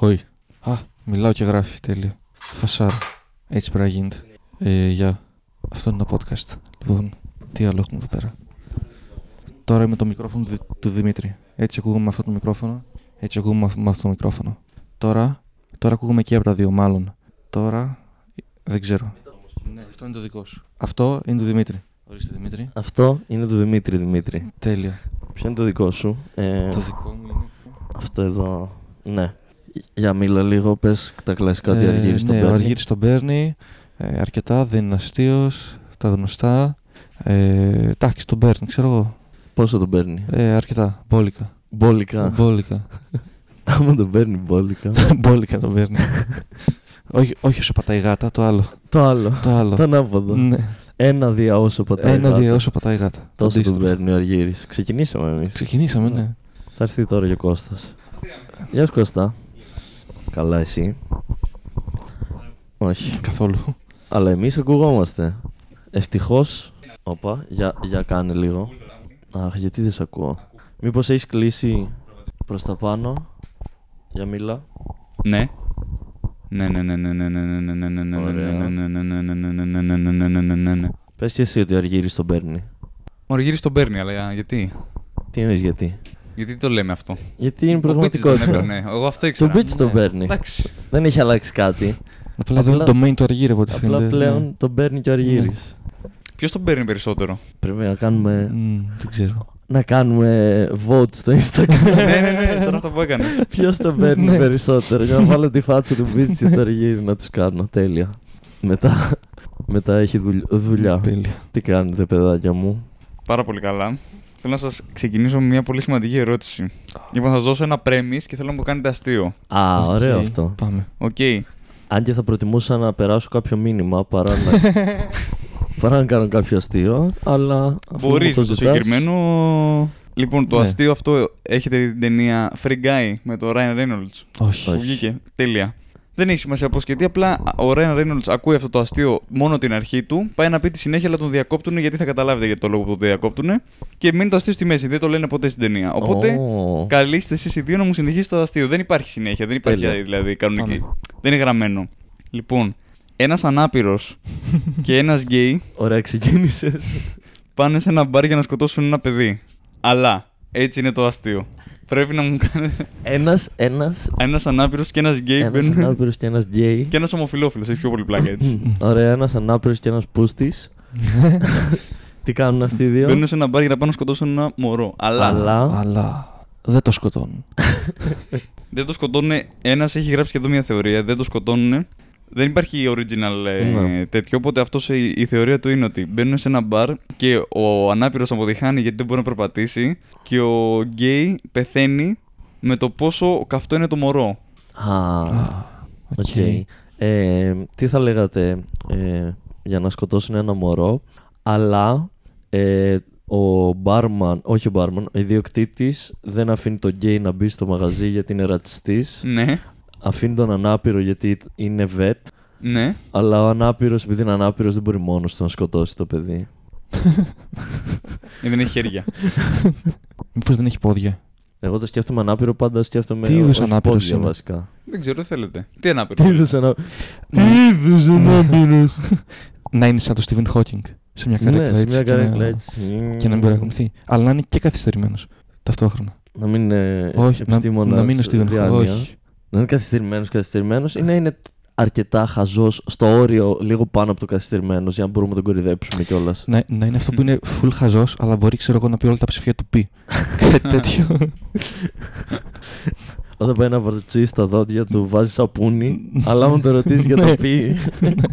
Όχι. Α, μιλάω και γράφει. Τέλεια. Φασάρα. Έτσι πρέπει να γίνεται. Ε, για. Αυτό είναι το podcast. Λοιπόν, τι άλλο έχουμε εδώ πέρα. Τώρα με το μικρόφωνο του, του Δημήτρη. Έτσι ακούγουμε με αυτό το μικρόφωνο. Έτσι ακούγουμε με- με αυτό το μικρόφωνο. Τώρα, τώρα ακούγουμε και από τα δύο, μάλλον. Τώρα, δεν ξέρω. Ναι, αυτό είναι το δικό σου. Αυτό είναι του Δημήτρη. Ορίστε Δημήτρη. Αυτό είναι του Δημήτρη Δημήτρη. Τέλεια. Ποιο είναι το δικό σου; Ε, Το δικό μου είναι. Αυτό εδώ. Ναι. Για μίλα λίγο, πες τα κλασικά ότι ο Αργύρης τον ναι, ο παίρνει. Αργύρης τον παίρνει. Ε, αρκετά, δεν είναι αστείος. Τα γνωστά. Ε, εντάξει, τον παίρνει, ξέρω εγώ. Πόσο τον παίρνει. Ε, αρκετά. Μπόλικα. Μπόλικα. Μπόλικα. Άμα τον παίρνει μπόλικα. Μπόλικα τον παίρνει. όχι, όχι όσο πατάει η γάτα, το άλλο. το άλλο. Το άλλο. Το ανάποδο. ναι. Ένα δια όσο πατάει. Ένα γάτα. δύο όσο πατάει η γάτα. Το Τόσο τον αντίστροφο. παίρνει ο Αργύρης. Ξεκινήσαμε εμείς. Ξεκινήσαμε, ναι. Θα έρθει τώρα και ο Κώστας. Γεια σου Κώστα. Καλά εσύ. Όχι. Καθόλου. Αλλά εμείς ακουγόμαστε. Ευτυχώς. Όπα, για, για κάνε λίγο. Αχ, γιατί δεν σε ακούω. Μήπως έχεις κλείσει προς τα πάνω. Για μίλα. Ναι. Ναι, ναι, ναι, ναι, ναι, ναι, ναι, ναι, ναι, ναι, ναι, Ωραία. ναι, ναι, ναι, ναι, ναι, ναι, ναι, ναι, ναι, ναι, ναι, ναι, ναι, ναι. Πες και εσύ ότι ο Αργύρης τον παίρνει. Ο Αργύρης τον παίρνει, αλλά γιατί. Τι εννοείς γιατί. Γιατί το λέμε αυτό; Γιατί είναι Ο Μπίτσις τον πραγματικότητα. έπαιρνε. Εγώ αυτό Το ήξερα. Beach τον ναι. παίρνει. Εντάξει. Δεν έχει αλλάξει κάτι. Απλά εδώ είναι Απλά- το main του Αργύρη από ό,τι Απλά φαίνεται. πλέον τον παίρνει και ο Αργύρης. Ποιος τον παίρνει περισσότερο; Πρέπει να κάνουμε, Ναι. Μμ, δεν ξέρω. να κάνουμε vote στο Instagram. ναι, ναι, ναι, σαν αυτό που έκανε. Ποιος τον παίρνει Ναι. περισσότερο. Για να βάλω τη φάτσα του Beach και το Αργύρη να τους κάνω. Τέλεια. Μετά, μετά έχει δουλ- δουλειά. Τέλεια. Τι κάνετε, παιδάκια μου; Πάρα πολύ καλά. Θέλω να σας ξεκινήσω με μια πολύ σημαντική ερώτηση. Λοιπόν, θα σας δώσω ένα premise και θέλω να μου κάνετε αστείο. Α, Οκ, ωραίο αυτό. Πάμε. Οκ. Αν και θα προτιμούσα να περάσω κάποιο μήνυμα παρά να, παρά να κάνω κάποιο αστείο. Αλλά αφού Μπορείς μου το με το ζητάς, συγκεκριμένο. Λοιπόν, το Ναι. αστείο αυτό έχετε την ταινία Free Guy με τον Ryan Reynolds. Όχι. Που βγήκε. Τέλεια. Δεν έχει σημασία πώς και τι. Απλά ο Ryan Reynolds ακούει αυτό το αστείο μόνο την αρχή του. Πάει να πει τη συνέχεια, αλλά τον διακόπτουν γιατί θα καταλάβετε για το λόγο που τον διακόπτουν. Και μείνει το αστείο στη μέση. Δεν το λένε ποτέ στην ταινία. Οπότε Ω, καλείστε εσείς οι δύο να μου συνεχίσετε το αστείο. Δεν υπάρχει συνέχεια. Δεν υπάρχει Τέλεια. δηλαδή κανονική. Πάμε. Δεν είναι γραμμένο. Λοιπόν, ένας ανάπηρος και ένας γκέι Ωραία, ξεκίνησες. πάνε σε ένα μπαρ για να σκοτώσουν ένα παιδί. Αλλά έτσι είναι το αστείο. Πρέπει να μου κάνετε. Ένας ένας, Ένας ανάπηρος και ένας γκέι ένας μπαίνουν. ανάπηρος και ένας γκέι. Και ένας ομοφυλόφιλος. Έχει πιο πολύ πλάκα έτσι. Ωραία, ένας ανάπηρος και ένας πούστης. Τι κάνουν αυτοί οι δύο; Μπαίνουν σε ένα μπαρ για να πάνε να σκοτώσουν ένα μωρό. Αλλά, Αλλά. Αλλά δεν το σκοτώνουν. δεν το σκοτώνουν. Ένας έχει γράψει και εδώ μια θεωρία. Δεν το σκοτώνουν. Δεν υπάρχει original ε, Ναι. τέτοιο. Οπότε αυτός η, η θεωρία του είναι ότι μπαίνουν σε ένα μπαρ και ο ανάπηρος αποτυχάνει γιατί δεν μπορεί να περπατήσει. Και ο γκέι πεθαίνει με το πόσο καυτό είναι το μωρό. Α, OK. OK. Ε, τι θα λέγατε ε, για να σκοτώσουν ένα μωρό, αλλά ε, ο μπάρμαν, όχι ο μπάρμαν, ο ιδιοκτήτης δεν αφήνει τον γκέι να μπει στο μαγαζί γιατί είναι ρατσιστής. Ναι, Αφήνει τον ανάπηρο γιατί είναι vet. ναι. Αλλά ο ανάπηρος, επειδή είναι ανάπηρος, δεν μπορεί μόνος του να σκοτώσει το παιδί. Γιατί δεν έχει χέρια. Μήπως δεν έχει πόδια; Εγώ το σκέφτομαι ανάπηρο, πάντα σκέφτομαι. Τι είδους όχι ανάπηρος πόδια, είναι; βασικά. δεν ξέρω τι θέλετε. Τι ανάπηρο. Τι είδους ανα... Τι είδους ανάπηρος; Να είναι σαν το Stephen Hawking. Σε μια καρέκλα Ναι, σε έτσι. μια και καρέκλα να- έτσι. Και να μην μπορεί να κουνηθεί. Αλλά να είναι και καθυστερημένος. Ταυτόχρονα. Να μην είναι όχι, να, επιστήμονας να μην είναι ο Stephen Hawking. διάνοια. Όχι. Να είναι καθυστερημένος, καθυστερημένος ή να είναι αρκετά χαζός στο όριο, λίγο πάνω από το καθυστερημένος, για να μπορούμε να τον κορυδέψουμε κιόλας. Να, να είναι αυτό που είναι full χαζός, αλλά μπορεί ξέρω εγώ να πει όλα τα ψηφία του πει. Κάτι τέτοιο. Όταν πάει να βαρτσίσει στα δόντια του, βάζει σαπούνι, αλλά άμα το ρωτήσεις για το πει,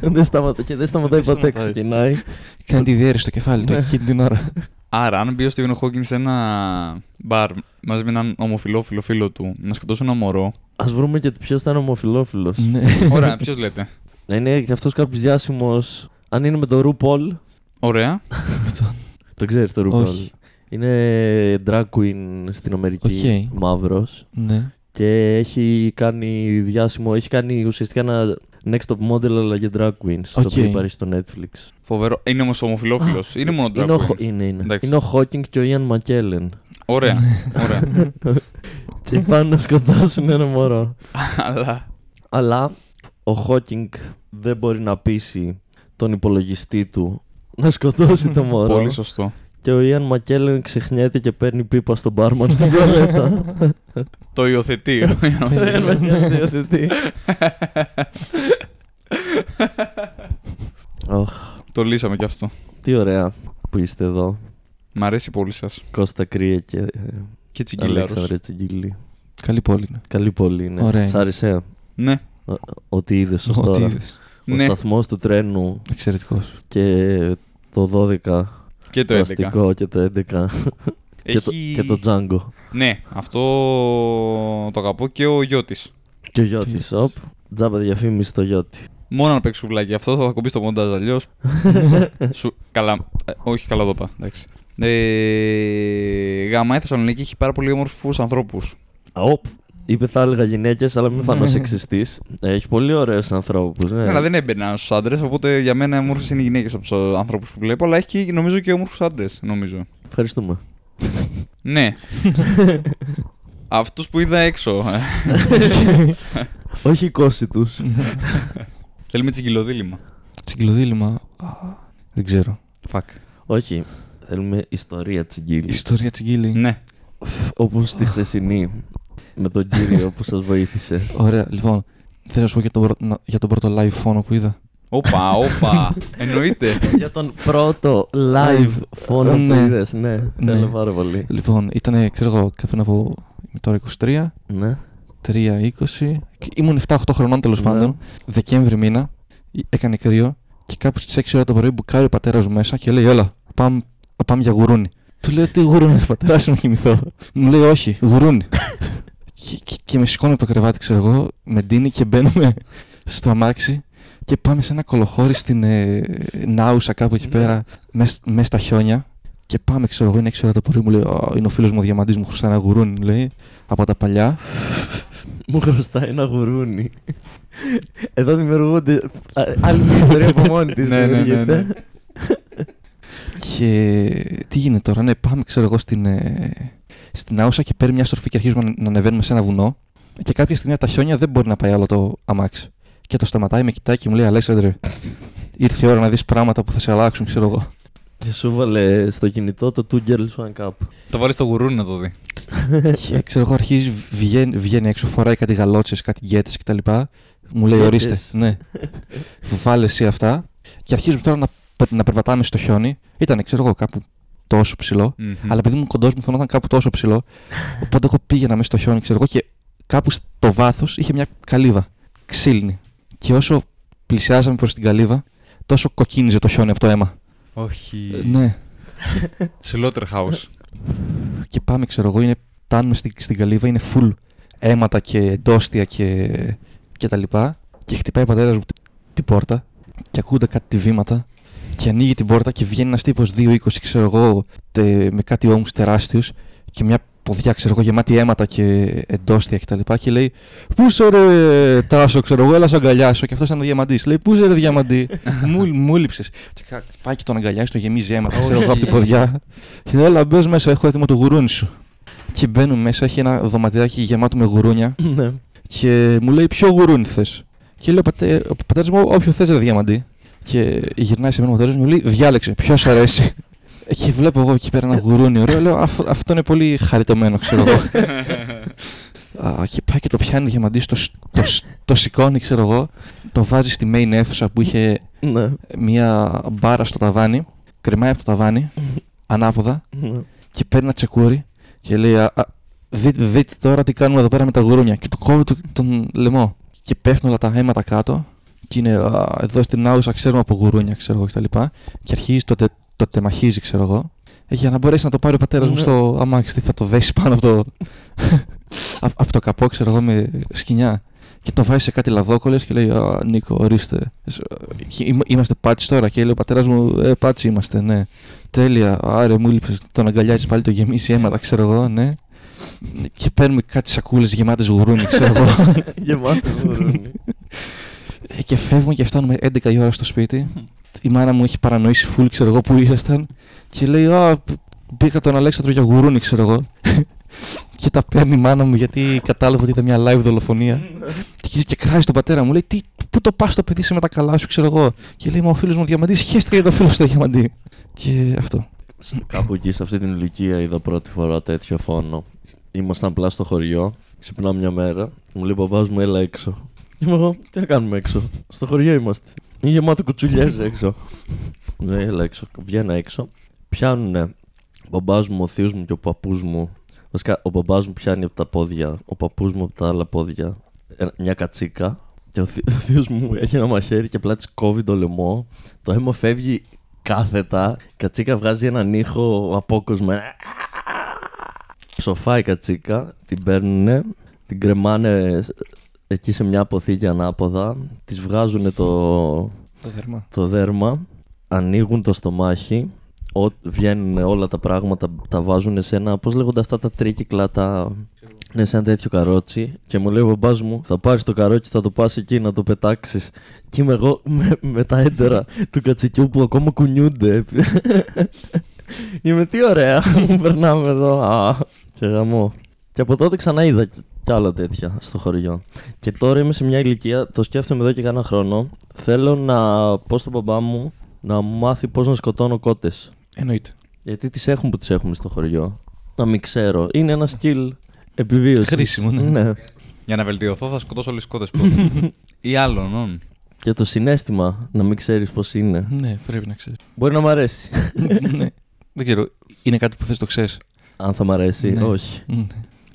δεν σταματά, και δεν σταματάει Δεν ποτέ, σταματάει. ξεκινάει. Κάνει τη διαίρεση στο κεφάλι του Ναι. εκείνη την ώρα. Άρα, αν μπει ο Stephen Hawking σε ένα μπαρ μαζί με έναν ομοφυλόφιλο φίλο του να σκοτώσει ένα μωρό. Ας βρούμε και ποιος θα είναι ομοφυλόφιλος. Ναι. Ωραία, ποιος λέτε; Να είναι και αυτός κάποιος διάσημος. Αν είναι με το RuPaul, Ωραία. το ξέρεις το RuPaul. Όχι. Είναι drag queen στην Αμερική, Οκ. μαύρος. ναι. Και έχει κάνει διάσημο, έχει κάνει ουσιαστικά ένα next top model αλλά για drag queens. Το Οκ. οποίο υπάρχει στο Netflix. Φοβερό. Είναι όμως ομοφυλόφιλος. Είναι μόνο Είναι ο, drag Χο- queen. είναι, είναι. Εντάξει. είναι ο Hawking και ο Ian McKellen. Ωραία. Ωραία. και πάνε να σκοτώσουν ένα μωρό. Αλλά. Αλλά ο Χόκινγκ δεν μπορεί να πείσει τον υπολογιστή του να σκοτώσει το μωρό. Πολύ σωστό. Και ο Ιαν Μακέλεν ξεχνιέται και παίρνει πίπα στον μπάρμαν στην τουαλέτα. Το υιοθετεί. Δεν με νοιάζει, υιοθετεί. Οχ, Το λύσαμε κι αυτό. Τι ωραία που είστε εδώ. Μ' αρέσει πολύ σας. Κώστα Κρύε και ε, Και τσιγκυλάρος. Αλέξανδρε Τσιγκίλη. Καλή πόλη είναι. Καλή πολύ είναι. Ωραία Σ' είναι. άρεσε; Ναι, ο- ότι είδες ως Ό,τι τώρα. είδες. Ο ναι. σταθμός του τρένου Εξαιρετικός. και το 12 Και το 11. αστικό και το 11 και, το, Έχει... και το Django. Ναι, αυτό το αγαπώ και ο γιο τη. Και ο Γιώτης Σοπ. Τζάμπα διαφήμιση στο Γιώτη. Μόνο να παίξει σουβλάκι. Αυτό θα κομπεί στο μοντάζ αλλιώς. Σου... Καλά. ε, όχι, καλά το είπα. Εντάξει. Ε, γάμα, η Θεσσαλονίκη έχει πάρα πολύ όμορφους ανθρώπους. Οπ. Είπε θα έλεγα γυναίκες, αλλά μην φανώ σεξιστής. Έχει πολύ ωραίους ανθρώπους. Ναι. Αλλά δεν έμπαινα στους άντρες, οπότε για μένα όμορφε είναι οι γυναίκες από τους ανθρώπους που βλέπω. Αλλά έχει και, νομίζω και όμορφους άντρες, νομίζω. Ευχαριστούμε. Ναι. Αυτούς που είδα έξω. Όχι η κόση τους. Θέλουμε τσιγκυλοδίλημα. Τσιγκυλοδίλημα. α, Δεν ξέρω. Fuck. Όχι. Θέλουμε ιστορία τσιγκίλη. Ιστορία τσιγκύλη. Ναι. Όπως στη χθεσινή. Με τον κύριο που σας βοήθησε. Ωραία, λοιπόν. Θέλω να σου πω για τον, πρω- να- για τον πρώτο live φόνο που είδα. Όπα, όπα. Εννοείται. Για τον πρώτο live φόνο που Ναι. είδες. Ναι, Ναι. θέλω πάρα πολύ. Λοιπόν, ήταν, ξέρω εγώ, κάποιον από. Είμαι τώρα 23, Ναι. 3, 20. και Ήμουν 7-8 χρονών τέλος Ναι. πάντων. Δεκέμβρη μήνα. Έκανε κρύο. Και κάπου στις 6 ώρα το πρωί μπουκάρει ο πατέρας μου μέσα και λέει: Έλα, πάμε, πάμε για γουρούνι. Του λέω: Τι γουρούνι, πατέρας μου να κοιμηθώ. μου λέει: Όχι, γουρούνι. και, και, και με σηκώνει από το κρεβάτι, ξέρω εγώ, με ντύνει και μπαίνουμε στο αμάξι και πάμε σε ένα κολοχώρι στην ε, Νάουσα κάπου εκεί Ναι. πέρα, μέσα μες στα χιόνια. Και πάμε, ξέρω εγώ, είναι 6 ώρα το πρωί, μου λέει: «Ω, Είναι ο φίλος μου ο Διαμαντής, μου χρωστά ένα γουρούνι, λέει, από τα παλιά. Μου χρωστάει ένα γουρούνι. Εδώ δημιουργούνται. α- Άλλη μια ιστορία από μόνη της. Ναι, ναι, ναι, ναι. Και τι γίνεται τώρα, ναι, πάμε, ξέρω εγώ, στην, ε, στην Άουσα και παίρνει μια στροφή και αρχίζουμε να, να ανεβαίνουμε σε ένα βουνό. Και κάποια στιγμή από τα χιόνια δεν μπορεί να πάει άλλο το αμάξι. Και το σταματάει, με κοιτάει και μου λέει: Αλέξανδρε, ήρθε η ώρα να δεις πράγματα που θα σε αλλάξουν, ξέρω εγώ. Και σου βάλε στο κινητό το Two Girls One Cup. Το βάλεις στο γουρούνι να το δει. και ξέρω εγώ, αρχίζει, βγαίνει, βγαίνει έξω, φοράει κάτι γαλότσες, κάτι γκέτε κτλ. Μου λέει: Γκέτες. Ορίστε, ναι. Βάλε εσύ αυτά. Και αρχίζουμε τώρα να, πε- να περπατάμε στο χιόνι. Ήταν, ξέρω εγώ, κάπου τόσο ψηλό. Μμμ. Αλλά επειδή ήμουν κοντός μου, φαινόταν κάπου τόσο ψηλό. Οπότε εγώ πήγαινα μέσα στο χιόνι, ξέρω εγώ, και κάπου στο βάθος είχε μια καλύβα. Ξύλινη. Και όσο πλησιάζαμε προς την καλύβα, τόσο κοκκίνιζε το χιόνι από το αίμα. Όχι. Ε, ναι. Slaughterhouse. Και πάμε, ξέρω εγώ, είναι, φτάνουμε στην, στην καλύβα, είναι full αίματα και εντόστια και, και τα λοιπά. Και χτυπάει ο πατέρας μου την, την πόρτα και ακούγονται κάτι βήματα. Και ανοίγει την πόρτα και βγαίνει ένας τύπος 2-20, ξέρω εγώ, τε- με κάτι ώμους τεράστιους και μια ποδιά, ξέρω εγώ, γεμάτη αίματα και εντόστια κτλ. Και, και λέει: Πούς είσαι ρε Τάσο, ξέρω εγώ, έλα σε αγκαλιάσω. Και αυτός ήταν ο διαμαντής. Λέει: Πούς είσαι ρε διαμαντή, μου, μου λείψες». Και κα- πάει και τον αγκαλιάζει, το γεμίζει αίματα, ξέρω εγώ, από την ποδιά. Και λέει: Έλα, μπες μέσα, έχω έτοιμο το γουρούνι σου. Και μπαίνουμε μέσα, έχει ένα δωματιάκι γεμάτο με γουρούνια Ναι. και μου λέει: Ποιο γουρούνι θες; Και λέει: Ο, πατέ, ο πατέρας μου, όποιο θες, ρε διαμαντή. Και γυρνάει σε μένα ο πατέρα μου και μου λέει: Διάλεξε, ποιος σου αρέσει. Και βλέπω εγώ εκεί πέρα ένα γουρούνι ωραίο. Λέω: «Αφ- Αυτό είναι πολύ χαριτωμένο, ξέρω εγώ. Α, και πάει και το πιάνει διαμαντή, το, σ- το, σ- το σηκώνει, ξέρω εγώ. Το βάζει στη main αίθουσα που είχε Ναι. μια μπάρα στο ταβάνι. Κρεμάει από το ταβάνι, ανάποδα Ναι. και παίρνει ένα τσεκούρι και λέει: «Α, α, δείτε, δείτε τώρα τι κάνουμε εδώ πέρα με τα γουρούνια. Και του κόβει το- τον λαιμό. Και πέφτουν όλα τα αίματα κάτω. Και είναι «Α, εδώ στην Άουσα, ξέρουμε από γουρούνια, ξέρω εγώ κτλ. Και, και αρχίζει το, τε, το τεμαχίζει, ξέρω εγώ. Ε, για να μπορέσει να το πάρει ο πατέρας μου Ναι. στο αμάξι. Τι θα το δέσει πάνω από το, απ- από το καπό, ξέρω εγώ, με σκοινιά. Και το βάζει σε κάτι λαδόκολε και λέει: Α, Νίκο, ορίστε. Ε, Είμα- Είμαστε πάτσι τώρα. Και λέει ο πατέρας μου: Ε, πάτσι είμαστε, ναι. Τέλεια. Άρε, μου λείπει. Τον αγκαλιάζεις πάλι, το γεμίσει αίματα, ξέρω εγώ, ναι. Και παίρνουμε κάτι σακούλες γεμάτες γουρούνι, ξέρω εγώ. Γεμάτο γουρούνι. Ε, και φεύγουμε και φτάνουμε 11 η ώρα στο σπίτι. Η μάνα μου έχει παρανοήσει φουλ, ξέρω εγώ, που ήσασταν. Και λέει: Α, π- πήγα τον Αλέξανδρο για γουρούνι, ξέρω εγώ. και τα παίρνει η μάνα μου γιατί κατάλαβε ότι ήταν μια live δολοφονία. και γυρίζει και κράζει τον πατέρα μου. Λέει, τι, πού το πας το παιδί σε με τα καλά σου, ξέρω εγώ. Και λέει, Μα ο φίλος μου διαμαντής, χέστηκε για το φίλος του διαμαντή. Και αυτό. Κάπου εκεί σε αυτή την ηλικία είδα πρώτη φορά τέτοιο φόνο. Ήμασταν απλά στο χωριό, ξυπνάω μια μέρα, μου λέει ο παπάς μου έλα έξω. Είμαι εγώ, τι να κάνουμε έξω; Στο χωριό είμαστε. Είναι γεμάτο κουτσουλιές έξω. Ναι, έλα έξω. Βγαίνω έξω. Πιάνουνε ο μπαμπάς μου, ο θείος μου και ο παππούς μου. Βασικά, ο μπαμπάς μου πιάνει από τα πόδια, ο παππούς μου από τα άλλα πόδια ε, μια κατσίκα. Και ο, θεί- ο θείος μου έχει ένα μαχαίρι και απλά της κόβει το λαιμό. Το αίμα φεύγει κάθετα. Η κατσίκα βγάζει έναν ήχο απόκοσμο. ένα Ψοφάει η κατσίκα, την παίρνουνε, την κρεμάνε εκεί σε μια αποθήκη ανάποδα, της βγάζουν το, Το δέρμα. το δέρμα, ανοίγουν το στομάχι, ό, βγαίνουν όλα τα πράγματα, τα βάζουν σε ένα, πώς λέγονται αυτά τα τρίκυκλα, τα... Ναι, σε ένα τέτοιο καρότσι και μου λέει ο μπαμπάς μου θα πάρεις το καρότσι, θα το πας εκεί να το πετάξεις και είμαι εγώ με, με τα έντερα του κατσικιού που ακόμα κουνιούνται. Είμαι τι ωραία μου περνάμε εδώ Α, και γαμό και από τότε ξανά είδα κι- κι άλλα τέτοια στο χωριό. Και τώρα είμαι σε μια ηλικία, το σκέφτομαι εδώ και κάνα χρόνο. Θέλω να πω στον μπαμπά μου να μου μάθει πώς να σκοτώνω κότες. Εννοείται. Γιατί τις έχουν που τις έχουμε στο χωριό. Να μην ξέρω. Είναι ένα skill επιβίωσης. Χρήσιμο, ναι. ναι. Για να βελτιωθώ θα σκοτώσω όλες τις κότες πρώτα. Ή άλλον, ον. Και το συνέστημα να μην ξέρεις πώς είναι. ναι, πρέπει να ξέρεις. Μπορεί να μ' αρέσει. ναι. Δεν ξέρω. Είναι κάτι που θες το ξέρεις. Αν θα μ' αρέσει, Ναι. όχι.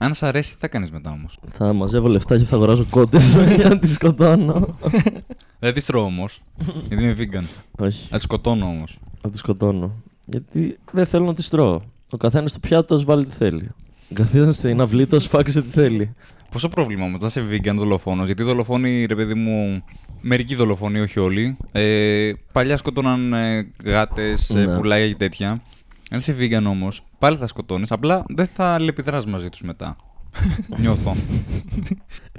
Αν σ' αρέσει, τι θα κάνεις μετά όμως; Θα μαζεύω λεφτά και θα αγοράζω κότε για να τις σκοτώνω. Δεν τις τρώω όμως. γιατί είμαι vegan. όχι. Να τις σκοτώνω όμως. Να τη σκοτώνω. Γιατί δεν θέλω να τη τρώω. Ο καθένας στο πιάτο ας βάλει τι θέλει. Ο καθένας στην αυλή του ας φάξει τι θέλει. Πόσο πρόβλημα όμως να είσαι vegan δολοφόνος, γιατί δολοφόνοι, ρε παιδί μου, μερικοί δολοφόνοι, όχι όλοι. Ε, παλιά σκοτώναν ε, γάτες, ε, Ναι. πουλάκια και τέτοια. Αν είσαι vegan όμως, πάλι θα σκοτώνεις, απλά δεν θα λεπιδράς μαζί τους μετά. Νιώθω.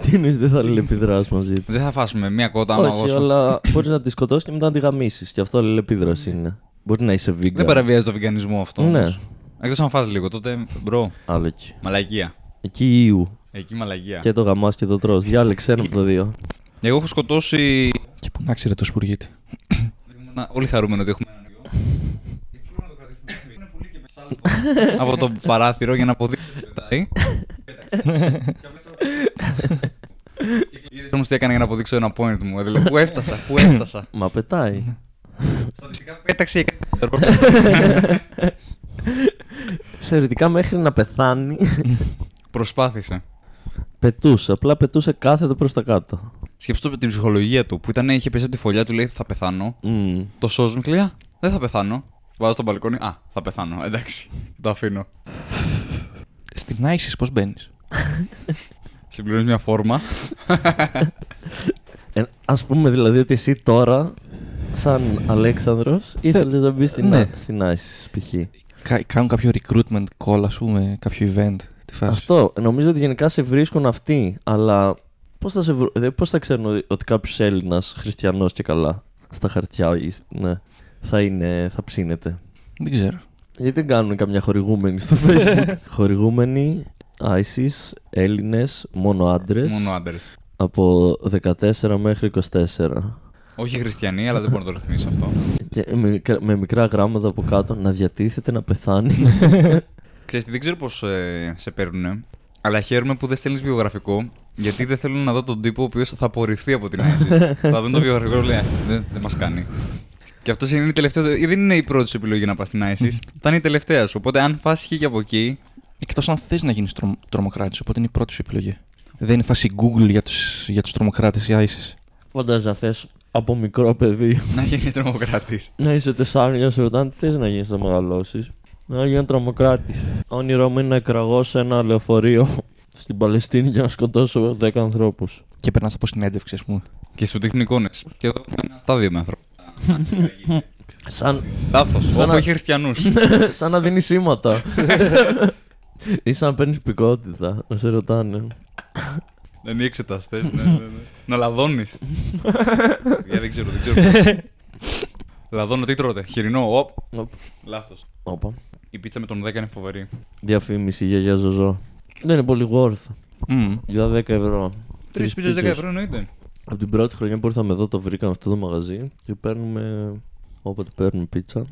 Τι εννοείς δεν θα αλληλεπιδρά μαζί τους; δεν θα φάσουμε μία κότα άμα εγώ Όχι, σου- αλλά μπορείς να τη σκοτώσεις και μετά να τη γαμίσεις. Και αυτό αλληλεπίδραση είναι. Μπορεί να είσαι vegan. Δεν παραβιάζει το βιγκανισμό αυτό. Ναι. Όμως. Εκτός αν φας λίγο, τότε bro. Άλλο εκεί. Μαλακία. Εκεί ιού. Εκεί μαλακία. Και το γαμάς και το τρως. Διάλεξε ένα από τα δύο. Εγώ έχω σκοτώσει. Και που να ξέρει το σπουργίτη. Ήμουνα όλοι χαρούμενοι ότι έχουμε έναν γιο. Από το παράθυρο για να αποδείξει ότι πετάει. Είδες όμως τι έκανα για να αποδείξω ένα point μου. Δηλαδή, πού έφτασα, πού έφτασα. Μα πετάει. Στατιστικά πέταξε και έκανε Θεωρητικά μέχρι να πεθάνει Προσπάθησε. πετούσε. Απλά πετούσε κάθετο προς τα κάτω. Σκεφτείτε την ψυχολογία του που ήταν, είχε πέσει από τη φωλιά του, λέει θα πεθάνω. Μμμ. Το σώζουν και λέει Α, δεν θα πεθάνω. Βάζω στο μπαλκόνι. Α, θα πεθάνω. Εντάξει. Το αφήνω. Στην ISIS πώς μπαίνεις; Συμπληρώνει μια φόρμα. Ε, ας πούμε δηλαδή ότι εσύ τώρα, σαν Αλέξανδρος, ήθελες να μπεις στην, Ναι. στην ISIS π.χ. Κάνουν κάποιο recruitment call, ας πούμε, κάποιο event. Τι φάση. Αυτό. Νομίζω ότι γενικά σε βρίσκουν αυτοί, αλλά πώς θα, σε βρω... δε- πώς θα ξέρουν ότι- ότι κάποιος Έλληνας, χριστιανός και καλά, στα χαρτιά, ή- ναι, θα, είναι, θα ψήνεται. Δεν ξέρω. Γιατί δεν κάνουν καμιά χορηγούμενη στο facebook; χορηγούμενοι, ISIS, Έλληνες, μόνο άντρες, Μόνο άντρες. από 14 μέχρι 24. Όχι χριστιανοί, αλλά δεν μπορώ να το ρυθμίσω αυτό. Και με, μικρα- με μικρά γράμματα από κάτω να διατίθεται να πεθάνει. Ξέρεις τι, δεν ξέρω πώς ε, σε παίρνουνε. Αλλά χαίρομαι που δεν στέλνεις βιογραφικό. Γιατί δεν θέλω να δω τον τύπο ο οποίος θα απορριφθεί από την ISIS. θα δουν το βιογραφικό και λέει «Ε, Δεν, δεν μας κάνει. Και αυτός είναι η τελευταία. Δεν είναι η πρώτη σου επιλογή να πας στην ISIS. θα είναι η τελευταία σου. Οπότε αν φας χ και από εκεί. Εκτός αν θες να γίνεις τρο, τρομοκράτης, οπότε είναι η πρώτη σου επιλογή. Δεν είναι φάση Google για του για τους τρομοκράτες η ISIS. Φαντάζεσαι να θες από μικρό παιδί να γίνεις τρομοκράτης. να είσαι τεσσάρων για να σε ρωτάνε τι θες να γίνεις να μεγαλώσεις; Να γίνω τρομοκράτης. Όνειρό μου είναι να εκραγώ σε ένα λεωφορείο στην Παλαιστίνη για να σκοτώσω 10 ανθρώπους. Και περνάς από συνέντευξη, ας πούμε. Και σου δείχνουν εικόνε. Και εδώ έχουμε ένα στάδιο με ανθρώπους. Σαν, Λάθος. Σαν Όπου να- έχει χριστιανούς. σαν να δίνει σήματα. Ή σαν να παίρνεις πικότητα, να σε ρωτάνε. Δεν είναι εξεταστές. ναι, ναι, ναι. Να λαδώνεις. Για δεν ξέρω, δεν ξέρω. Λαδώνω, τι τρώτε. Χοιρινό, οπ. Οπ. Λάθος. Όπα. Η πίτσα με τον 10 είναι φοβερή. Διαφήμιση για για ζωζό. Δεν είναι πολύ worth. Μμ. Για 10 ευρώ. Τρεις Τρεις πίτσες 10 πίτσες. ευρώ εννοείται. Από την πρώτη χρονιά που ήρθαμε εδώ το βρήκαμε αυτό το μαγαζί και παίρνουμε όποτε παίρνουμε πίτσα.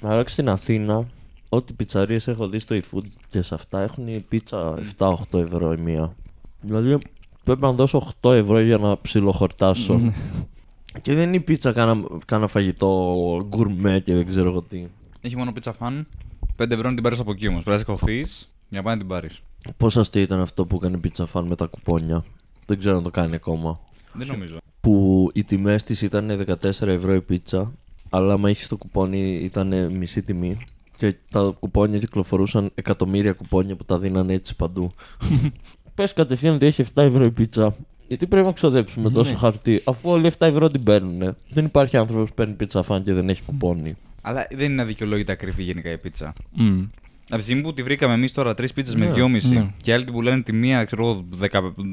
Αλλά και στην Αθήνα, ό,τι πιτσαρίες έχω δει στο eFood και σε αυτά έχουν η πίτσα 7-8 ευρώ η μία. Δηλαδή πρέπει να δώσω 8 ευρώ για να ψιλοχορτάσω. και δεν είναι η πίτσα κάνα, κάνα φαγητό γκουρμέ και δεν ξέρω εγώ τι. Έχει μόνο πίτσα φαν. 5 ευρώ να την πάρεις από εκεί όμως. Πρέπει να σηκωθεί για να πάει να την πάρεις. Πόσο αστείο ήταν αυτό που έκανε η πίτσα φαν με τα κουπόνια. Δεν ξέρω αν το κάνει ακόμα. Δεν νομίζω. που οι τιμές της ήταν 14 ευρώ η πίτσα, αλλά άμα είχες το κουπόνι ήταν μισή τιμή. Και τα κουπόνια κυκλοφορούσαν εκατομμύρια κουπόνια που τα δίνανε έτσι παντού. Πες κατευθείαν ότι έχει 7 ευρώ η πίτσα. Γιατί πρέπει να ξοδέψουμε τόσο χαρτί, αφού όλοι 7 ευρώ την παίρνουν. Δεν υπάρχει άνθρωπος που παίρνει πίτσα φαν και δεν έχει κουπόνι. Αλλά δεν είναι αδικαιολόγητα ακριβή γενικά η πίτσα. Μμ. Από τη στιγμή που τη βρήκαμε εμείς τώρα τρεις πίτσες με Ναι, 2,5 ναι. και άλλοι την πουλάνε τη μία, ξέρω εγώ,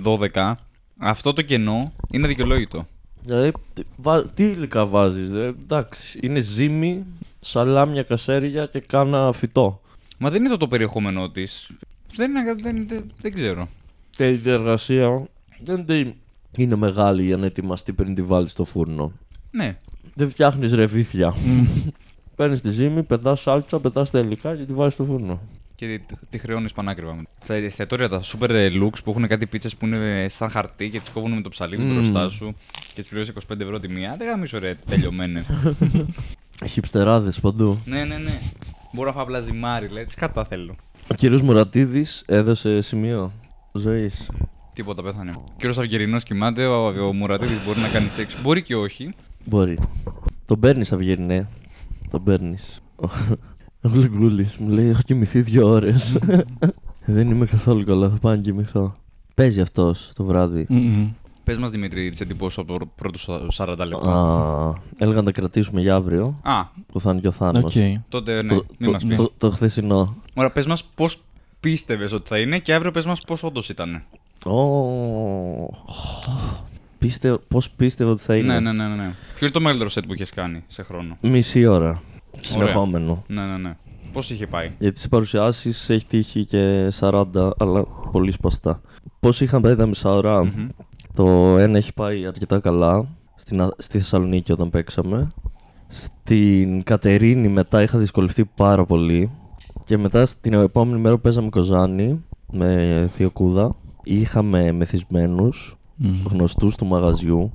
10 12, αυτό το κενό είναι αδικαιολόγητο. Δηλαδή, τι, βα- τι υλικά βάζεις, εντάξει. Είναι ζύμη, σαλάμια, κασέρια και κάνα φυτό. Μα δεν είναι αυτό το περιεχόμενό της. Δεν, είναι, δεν, δεν, δεν ξέρω. Και η διεργασία δεν τε- είναι μεγάλη για να ετοιμαστεί πριν τη βάλεις στο φούρνο. Ναι. Δεν φτιάχνεις ρεβίθια. Παίρνεις τη ζύμη, πετάς σάλτσα, πετάς τα υλικά και τη βάζεις στο φούρνο. Και τη, τη χρεώνεις πανάκριβα. Στα εστιατόρια τα super looks που έχουν κάτι πίτσες που είναι σαν χαρτί και τις κόβουν με το ψαλίδι Μμμ. μπροστά σου και τις πληρώσει 25 ευρώ τη μία. Δεν γαμίσω ρε, τελειωμένες. Χιπστεράδες παντού. ναι, ναι, ναι. Μπορώ να φάω απλά ζυμάρι, λέει. Τι κατά θέλω. Ο κύριος Μουρατίδης έδωσε σημείο ζωής. Τίποτα πέθανε. Ο κύριος Αυγερινός κοιμάται, ο, ο Μουρατίδης μπορεί να κάνει σεξ. Μπορεί και όχι. Μπορεί. Τον παίρνει, Αυγερινέ. Τον παίρνει. Ο Γλυγκούλη μου λέει: Έχω κοιμηθεί δύο ώρες. Δεν είμαι καθόλου καλά, θα πάω να κοιμηθώ. Παίζει αυτός το βράδυ. Μμμ. Πες μας Δημήτρη, τις εντυπώσεις από το πρώτο 40 λεπτά. Α, έλεγα να τα κρατήσουμε για αύριο, Α, που θα είναι και ο Θάνος. Οκ. τότε ναι, Το, μην μας το, πεις. το, το χθεσινό. Ωραία, πες μας πώς πίστευες ότι θα είναι και αύριο πες μας πώς όντως ήταν. Ω, Πίστε, πώς πίστευα ότι θα είναι. Ναι, ναι, ναι, ναι, ναι. Ποιο είναι το μεγαλύτερο set που είχες κάνει σε χρόνο; Μισή ώρα. Συνεχόμενο. Ναι, ναι, ναι. Πώς είχε πάει; Γιατί σε παρουσιάσεις έχει τύχει και 40, αλλά πολύ σπαστά. Πώς είχαν πάει τα μισά ώρα; Μμμ. Το ένα έχει πάει αρκετά καλά. Στην, Α- στη Θεσσαλονίκη όταν παίξαμε. Στην Κατερίνη μετά είχα δυσκολευτεί πάρα πολύ. Και μετά στην επόμενη μέρα που παίζαμε Κοζάνη με Θεοκούδα. Είχαμε μεθυσμένους Μμ. γνωστούς του μαγαζιού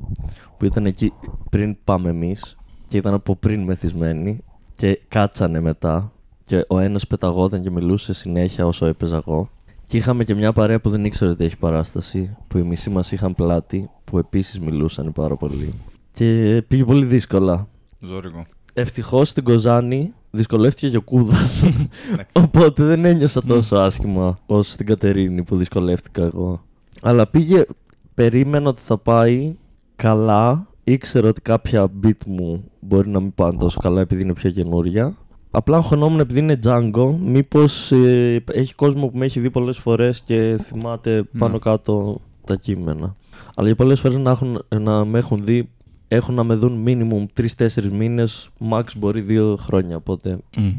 που ήταν εκεί πριν πάμε εμείς και ήταν από πριν μεθυσμένοι και κάτσανε μετά και ο ένας πεταγόταν και μιλούσε συνέχεια όσο έπαιζα εγώ και είχαμε και μια παρέα που δεν ήξερε ότι έχει παράσταση που οι μισοί μας είχαν πλάτη που επίσης μιλούσαν πάρα πολύ και πήγε πολύ δύσκολα. Ζώρικο. Ευτυχώς στην Κοζάνη δυσκολεύτηκε και ο Κούδας Εντάξει. Οπότε δεν ένιωσα τόσο άσχημα όσο στην Κατερίνη που δυσκολεύτηκα εγώ. Αλλά πήγε, περίμενα ότι θα πάει καλά. Ήξερα ότι κάποια beat μου μπορεί να μην πάνε τόσο καλά επειδή είναι πιο καινούρια. Απλά αγχωνόμουν επειδή είναι Django, μήπως ε, έχει κόσμο που με έχει δει πολλές φορές και θυμάται πάνω Ναι. κάτω τα κείμενα. Αλλά για πολλές φορές να, έχουν, να με έχουν δει, έχουν να με δουν minimum 3-4 μήνες, max μπορεί 2 χρόνια, οπότε Μμμ.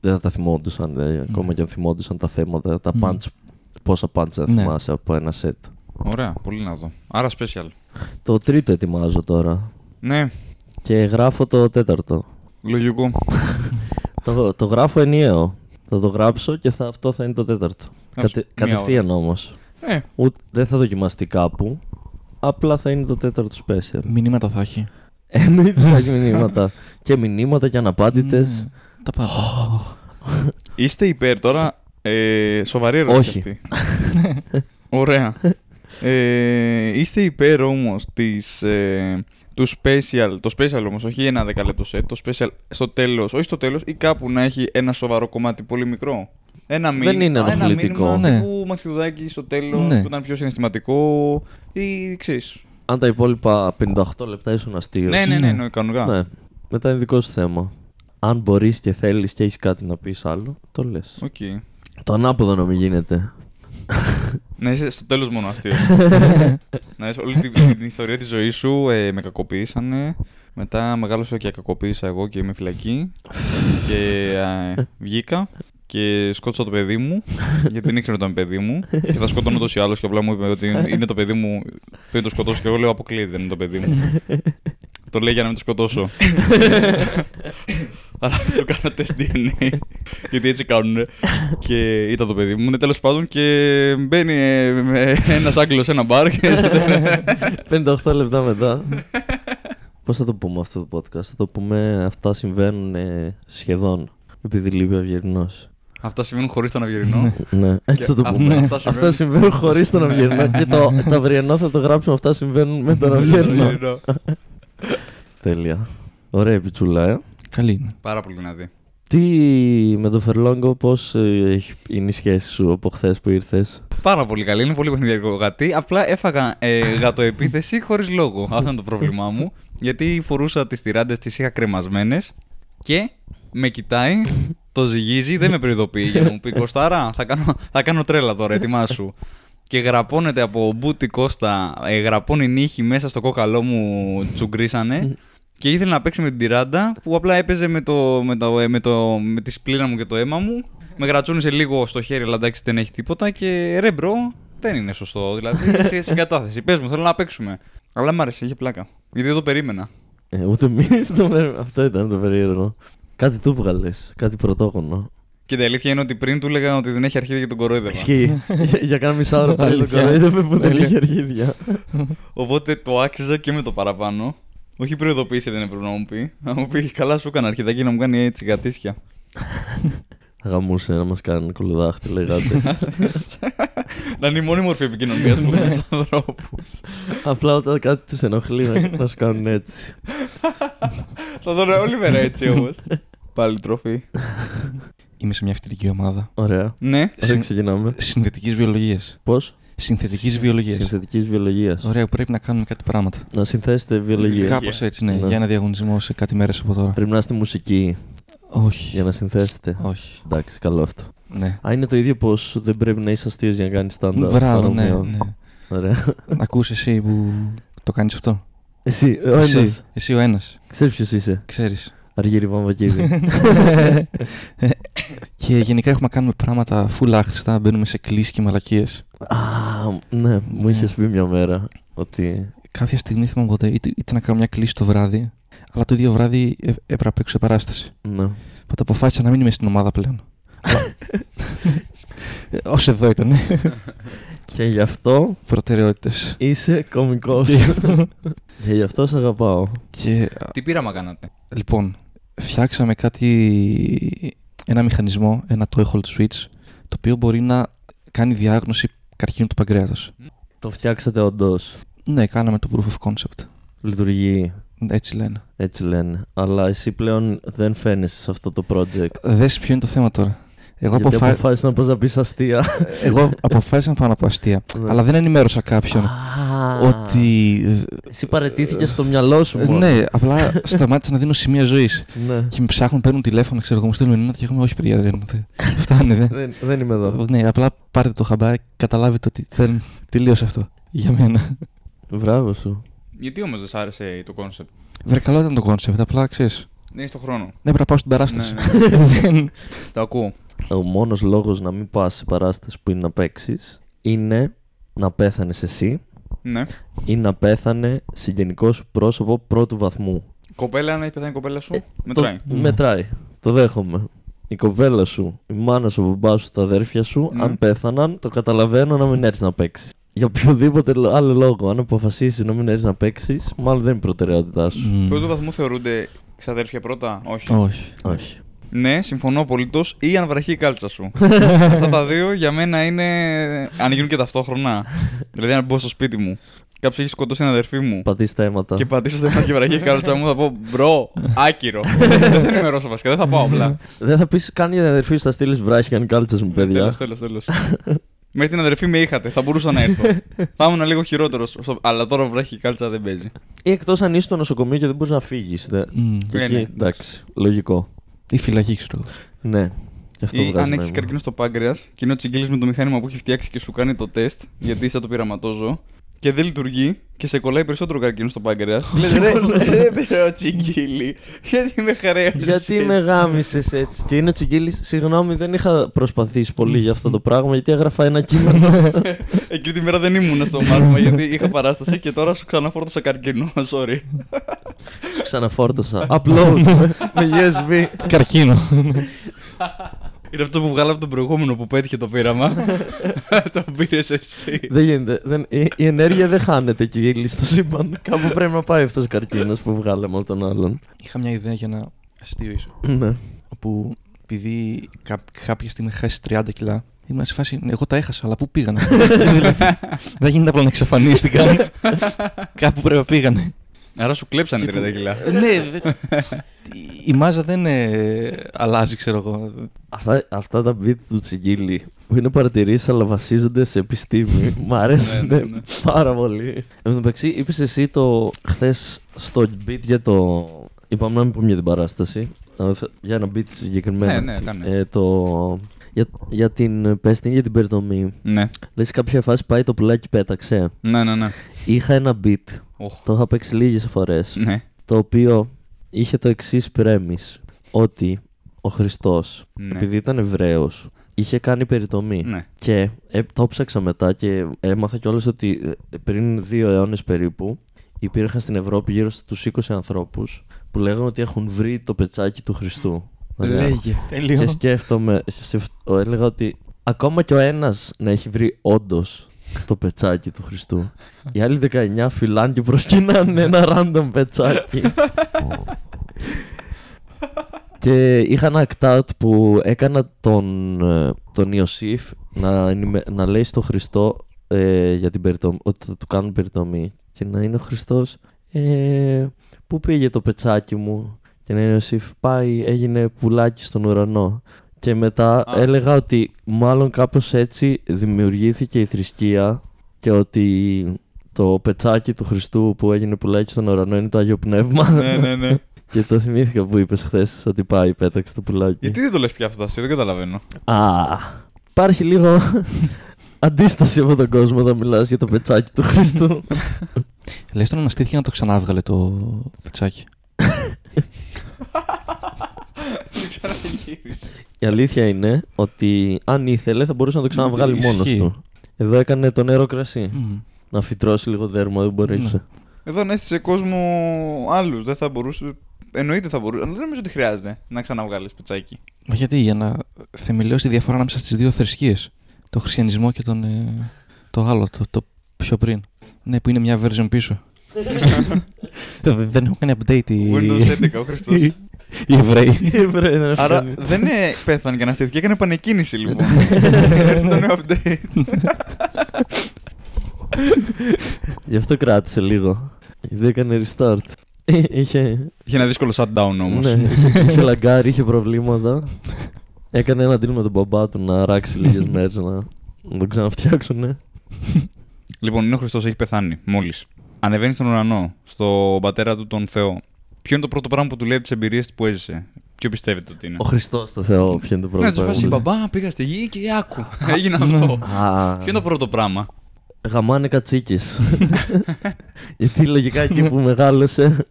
δεν θα τα θυμόντουσαν. δε, Ακόμα και αν θυμόντουσαν τα θέματα, τα Μμ. punch. Πόσα punch θα Ναι. θυμάσαι από ένα set. Ωραία, πολύ να δω. Άρα special. Το τρίτο ετοιμάζω τώρα. Ναι, Και γράφω το τέταρτο. λογικό. το, το γράφω ενιαίο. Θα το γράψω και θα, αυτό θα είναι το τέταρτο. Γράψε Κατε, μία κατευθείαν όμως. Ε, Δεν θα δοκιμαστεί κάπου. Απλά θα είναι το τέταρτο special. Μηνύματα θα έχει. Εννοείται θα έχει μηνύματα. και μηνύματα και αναπάντητες. Μμ. Τα πάντα. είστε υπέρ τώρα. Ε, σοβαρή ερώτηση Όχι. αυτή. Ωραία. Ε, είστε υπέρ όμως της, ε, του special, το special όμως, όχι ένα δεκαλέπτο set, το special στο τέλος, όχι στο τέλος ή κάπου να έχει ένα σοβαρό κομμάτι πολύ μικρό. Ένα μήνυμα, Δεν είναι ένα ενοχλητικό. μήνυμα Ναι. τύπου μαθηδάκι στο τέλος Ναι. που ήταν πιο συναισθηματικό ή ξέρεις. Αν τα υπόλοιπα 58 λεπτά ήσουν αστείος. Ναι, ναι, ναι, Ναι. εννοεί κανονικά. Ναι. Μετά είναι δικό σου θέμα. Αν μπορείς και θέλεις και έχεις κάτι να πεις άλλο, το λες. Οκ. Το ανάποδο να μην γίνεται. Να είσαι στο τέλος μόνο αστείος. να είσαι όλη την, την ιστορία της ζωής σου ε, με κακοποίησανε. Μετά μεγάλωσα και κακοποίησα εγώ και είμαι φυλακή. και ε, βγήκα. και σκότωσα το παιδί μου, γιατί δεν ήξερα ότι ήταν παιδί μου. και θα σκοτώνω ούτω ή άλλω. Και απλά μου είπε ότι είναι το παιδί μου, πριν το σκοτώσω. Και εγώ λέω αποκλείεται, δεν είναι το παιδί μου. το λέει για να μην το σκοτώσω. Αλλά το κάνα τεστ DNA. γιατί έτσι κάνουν. και ήταν το παιδί μου. Ναι, τέλος πάντων και μπαίνει ένας Άγγλος σε ένα μπαρ. Και... 58 λεπτά μετά. Πώς θα το πούμε αυτό το podcast, θα το πούμε Αυτά συμβαίνουν ε, σχεδόν. Επειδή λείπει ο Αυγερινός. Αυτά συμβαίνουν χωρίς τον Αυγερινό. ναι, έτσι θα το Αυτά- πούμε. αυτά Αυτά συμβαίνουν- συμβαίνουν χωρίς τον Αυγερινό. και το, το αυριανό θα το γράψουμε. Αυτά συμβαίνουν με τον Αυγερινό. Τέλεια. Ωραία πιτσούλα, ε. Καλή είναι. Πάρα πολύ δυνατή. Τι με το Φερλόγκο, πώς είναι η σχέση σου από χθες που ήρθες; Πάρα πολύ καλή. Είναι πολύ παιχνιδιακό γατί. Απλά έφαγα ε, γατοεπίθεση χωρίς λόγο. Αυτό είναι το πρόβλημά μου. Γιατί φορούσα τις τιράντες, τις είχα κρεμασμένες και με κοιτάει, το ζυγίζει, δεν με προειδοποιεί για να μου πει Κωστάρα, θα κάνω, θα κάνω τρέλα τώρα, ετοιμάσου. Και γραπώνεται από μπούτι Κώστα, ε, γραπώνει νύχι μέσα στο κόκαλό μου, τσουγκρίσανε. Και ήθελε να παίξει με την τιράντα που απλά έπαιζε με, το, με, το, με, το, με τη σπλήνα μου και το αίμα μου. Με γρατσούνισε λίγο στο χέρι, αλλά εντάξει δεν έχει τίποτα. Και ρε bro, δεν είναι σωστό. Δηλαδή είσαι στην κατάθεση. Πες μου, θέλω να παίξουμε. Αλλά μ' άρεσε, είχε πλάκα. Γιατί δεν το περίμενα. Ε, ούτε εμείς το περίμενε. Αυτό ήταν το περίεργο. Κάτι του βγάλες, κάτι πρωτόγωνο. Και η αλήθεια είναι ότι πριν του έλεγα ότι δεν έχει αρχίδια και τον κορόιδευα. Ισχύει. για, για κάνα μισά ώρα πάλι το Αλήθεια. κοροϊδεύε που δεν είχε αρχίδια. Οπότε το άξιζα και με το παραπάνω. Όχι προειδοποίηση δεν έπρεπε να μου πει. Να μου πει καλά σου έκανα αρχιδάκι και να μου κάνει έτσι γατίσια. Θα γαμούσε να μας κάνουν κουλουδάχτυλα οι γάτες. να είναι η μόνη μορφή επικοινωνίας που έχουμε στους ανθρώπους. Απλά όταν κάτι τους ενοχλεί να, να σου κάνουν έτσι. Θα δω όλη μέρα έτσι όμως. Πάλι τροφή. Είμαι σε μια φοιτητική ομάδα Ωραία. Ναι. Ωραία, Συν- ξεκινάμε. συνθετική βιολογία. Πώς; Συνθετικής βιολογίας. Συνθετικής βιολογίας. Ωραία, που πρέπει να κάνουμε κάτι πράγματα. Να συνθέσετε βιολογία. Κάπως έτσι, ναι, Ναι. για ένα διαγωνισμό σε κάτι μέρες από τώρα. Πρέπει να είστε μουσική Όχι. για να συνθέσετε. Όχι. Εντάξει, καλό αυτό. Ναι. Α, είναι το ίδιο πως δεν πρέπει να είσαι αστείος για να κάνεις stand-up. Μπράβο, ναι, Παρόμοιο. ναι. Ωραία. Ακούς εσύ που το κάνεις αυτό. Εσύ, ο Εσύ, ένας. εσύ ο ένας. Ξέρεις ποιος είσαι. Ξέρεις. Αργύρι Βαμβακίδη. και γενικά έχουμε να κάνουμε πράγματα full άχρηστα. Μπαίνουμε σε κλήσεις και μαλακίες. Α, ναι, μου είχες πει μια μέρα ότι. Κάποια στιγμή θυμάμαι ποτέ, είτε, είτε να κάνω μια κλίση το βράδυ, αλλά το ίδιο βράδυ ε, έπρεπε να παίξω σε παράσταση. Ναι. Οπότε αποφάσισα να μην είμαι στην ομάδα πλέον. Ω εδώ ήταν. Και γι' αυτό Προτεραιότητες. είσαι κωμικός. και γι' αυτό σε αγαπάω. Και Τι πείραμα κάνατε; Λοιπόν, φτιάξαμε κάτι, ένα μηχανισμό, ένα toy hold switch, το οποίο μπορεί να κάνει διάγνωση καρκίνου του παγκρέατος. Το φτιάξατε όντως. Ναι, κάναμε το proof of concept. Λειτουργεί. Έτσι λένε. Έτσι λένε. Αλλά εσύ πλέον δεν φαίνεσαι σε αυτό το project. Δες ποιο είναι το θέμα τώρα. Εγώ, Γιατί αποφα... αποφάσισα να πω να πεις αστεία. Εγώ αποφάσισα να πάω να πω αστεία, Ναι. αλλά δεν ενημέρωσα κάποιον Α, ότι... Εσύ παραιτήθηκες στο μυαλό σου. μόνο. Ναι, απλά σταμάτησα να δίνω σημεία ζωής. ναι. Και με ψάχνουν, παίρνουν τηλέφωνο, ξέρω εγώ, μου στέλνουν μηνύματα και εγώ είμαι, όχι παιδιά, δεν, δεν φτάνει, δεν. Δεν, δεν είμαι εδώ. Ναι, απλά πάρτε το χαμπάρι και καταλάβετε ότι δεν τελείωσε αυτό για μένα. Μπράβο σου. Γιατί όμως δεν σ' άρεσε το concept. Βρε, καλό ήταν το concept, απλά ξέρεις. Δεν είναι στο χρόνο. Ναι, πρέπει να πάω στην παράσταση. Ναι, Δεν- Το ακούω. Ο μόνος λόγος να μην πας σε παράσταση που είναι να παίξεις είναι να πέθανες εσύ Ναι. ή να πέθανε συγγενικό σου πρόσωπο πρώτου βαθμού. Κοπέλα, αν έχει πεθάνει η κοπέλα σου, Ε, μετράει. Το, μετράει. Το δέχομαι. Η κοπέλα σου, η μάνα σου, ο μπαμπάς σου, τα αδέρφια σου, Ναι. αν πέθαναν, το καταλαβαίνω να μην έρθεις να παίξεις. Για οποιοδήποτε λο- άλλο λόγο, αν αποφασίσεις να μην έρθεις να παίξεις, μάλλον δεν είναι η προτεραιότητά σου. Μμ. Πρώτου βαθμού θεωρούνται ξαδέρφια πρώτα, όχι; Όχι. Όχι. Ναι, συμφωνώ απολύτως. Ή αν βραχεί η κάλτσα σου. Αυτά τα δύο για μένα είναι. αν γίνουν και ταυτόχρονα. δηλαδή, αν μπω στο σπίτι μου, κάποιος έχει σκοτώσει την αδερφή μου Πατήσει τα αίματα. και πατήσω στο αίμα και βραχεί η κάλτσα μου, θα πω bro, άκυρο. δεν είμαι Ρώσος βασικά, δεν θα πάω απλά. Δεν θα πεις καν για την αδερφή σου, θα στείλεις βραχήκανε οι κάλτσες μου, παιδιά. Τέλος, τέλος, τέλος. Μέχρι την αδερφή με είχατε, θα μπορούσα να έρθω. θα ήμουν λίγο χειρότερος. Αλλά τώρα βράχει η κάλτσα δεν παίζει. Ή εκτός αν είσαι στο νοσοκομείο και δεν μπορείς να φύγεις. Μμ. Ναι, ναι, εντάξει. Λογικό. Ή φυλακή, ξέρω εγώ. Ναι. Γι' αυτό Ή βγάζει αν έχεις νόημα. καρκίνο στο πάγκρεα και είναι ο τσιγκλής με το μηχάνημα που έχει φτιάξει και σου κάνει το τεστ, γιατί είσαι το πειραματόζω, και δεν λειτουργεί και σε κολλάει περισσότερο καρκίνος στο πάγκρεα. Λε ρε, ρε, ρε, ο Τσιγκίλη. Γιατί με χρέωσε. Γιατί με γάμισες έτσι. Και είναι ο Τσιγκίλη, συγγνώμη, δεν είχα προσπαθήσει πολύ για αυτό το πράγμα, γιατί έγραφα ένα κείμενο. Εκείνη τη μέρα δεν ήμουν στο μάθημα γιατί είχα παράσταση και τώρα σου ξαναφόρτωσα καρκίνο. Sorry. Σου ξαναφόρτωσα. Upload με USB. Καρκίνο. Είναι αυτό που βγάλαμε από τον προηγούμενο που πέτυχε το πείραμα. το πήρες εσύ. Δεν γίνεται. Δεν, η, η ενέργεια δεν χάνεται εκεί στο σύμπαν. Κάπου πρέπει να πάει αυτός ο καρκίνος που βγάλαμε από τον άλλον. Είχα μια ιδέα για ένα αστείο ίσως. Ναι. Όπου επειδή κά- κάποια στιγμή είχα χάσει 30 κιλά, ήμουν σε φάση, «Ναι, εγώ τα έχασα, αλλά πού πήγανε; δηλαδή, δεν γίνεται απλά να εξαφανίστηκαν. Κάπου πρέπει να πήγανε. Άρα σου κλέψανε 30 κιλά. ναι, δε- η μάζα δεν ε, αλλάζει, ξέρω εγώ. Αυτά, αυτά τα beat του Τσιγκίλη που είναι παρατηρήσεις αλλά βασίζονται σε επιστήμη. Μ' αρέσουν Ναι, ναι, ναι. πάρα πολύ. Εν τω μεταξύ, είπες εσύ το χθες στο beat για το. Είπαμε να μην πούμε για την παράσταση. αλλά θα- Για ένα beat συγκεκριμένα. Ναι, ναι, κάνε. Ε, το... για, για την πέστην για την περιτομή. Ναι, Λες σε κάποια φάση πάει το πουλάκι πέταξε. ναι, ναι. ναι. Είχα ένα beat. Οχ. Το είχα παίξει λίγες φορές. Ναι. Το οποίο είχε το εξής premise. Ότι ο Χριστός, Ναι. επειδή ήταν Εβραίος, είχε κάνει περιτομή. Ναι. Και ε, το ψάξα μετά και έμαθα κιόλας ότι ε, πριν δύο αιώνες περίπου υπήρχαν στην Ευρώπη γύρω στους 20 ανθρώπους που λέγανε ότι έχουν βρει το πετσάκι του Χριστού. Ωραία. Λέγε. Και σκέφτομαι, σκεφ- έλεγα ότι ακόμα κι ο ένας να έχει βρει όντως το πετσάκι του Χριστού. Οι άλλοι 19 φυλάνε και προσκυνάνε ένα random πετσάκι. και είχα ένα act out που έκανα τον, ε, τον Ιωσήφ να, ενημε- να λέει στο Χριστό ε, για την περιτομή, ότι θα του κάνουν περιτομή. Και να είναι ο Χριστός ε, Πού πήγε το πετσάκι μου Και να είναι ο Ιωσήφ Πάει έγινε πουλάκι στον ουρανό Και μετά Α. έλεγα ότι Μάλλον κάπως έτσι Δημιουργήθηκε η θρησκεία Και ότι το πετσάκι του Χριστού που έγινε πουλάκι στον ουρανό είναι το Άγιο Πνεύμα. ναι, ναι, ναι. και το θυμήθηκα που είπες χθες ότι πάει, πέταξε το πουλάκι. Γιατί δεν το λες πια αυτό το αστείο, δεν καταλαβαίνω. Α, υπάρχει λίγο αντίσταση από τον κόσμο όταν μιλάς για το πετσάκι του Χριστού. Λες τον αναστήθηκε να το ξανάβγαλε το πετσάκι. Δεν ξαναγύρισε. Η αλήθεια είναι ότι αν ήθελε θα μπορούσε να το ξαναβγάλει Ισχύει. μόνος του. Εδώ έκανε το νερό κρασί. Μμμ. Να φυτρώσει λίγο δέρμα, δεν μπορούσε. Ναι. Εδώ ανέστησε κόσμο άλλους. Δεν θα μπορούσε. Εννοείται θα μπορούσε. Αλλά δεν νομίζω ότι χρειάζεται να ξαναβγάλεις πετσάκι. Μα γιατί, για να θεμελιώσει τη διαφορά ανάμεσα στις δύο θρησκείες. Το χριστιανισμό και τον, ε, το άλλο, το, το πιο πριν. Ναι, που είναι μια version πίσω. Ε, δεν έχουν κάνει update οι, Windows 11 ο Χριστός. οι Εβραίοι. Βρε, δεν Άρα φτάνει. δεν είναι πέθανε και αναστήθηκε, έκανε επανεκκίνηση λοιπόν. Αυτό το νέο update. Γι' αυτό κράτησε λίγο. Δεν έκανε restart. Ε, Είχε, Είχε ένα δύσκολο shutdown όμως. ναι, είχε, είχε λαγκάρει, είχε προβλήματα. Έκανε ένα deal με τον μπαμπά του να ράξει λίγες μέρες να, να τον ξαναφτιάξουν. Λοιπόν, είναι ο Χριστός, έχει πεθάνει μόλις. Ανεβαίνει στον ουρανό, στον πατέρα του τον Θεό. Ποιο είναι το πρώτο πράγμα που του λέει από τις εμπειρίες που έζησε; Ποιο πιστεύετε ότι είναι; Ο Χριστός το Θεό, ποιο είναι το πρώτο. Ναι, τους φάση πράγμα. μπαμπά, πήγα στη γη και άκου. Έγινε αυτό. Α, Ποιο είναι το πρώτο πράγμα; Γαμάνε κατσίκες. Γιατί λογικά εκεί που μεγάλωσε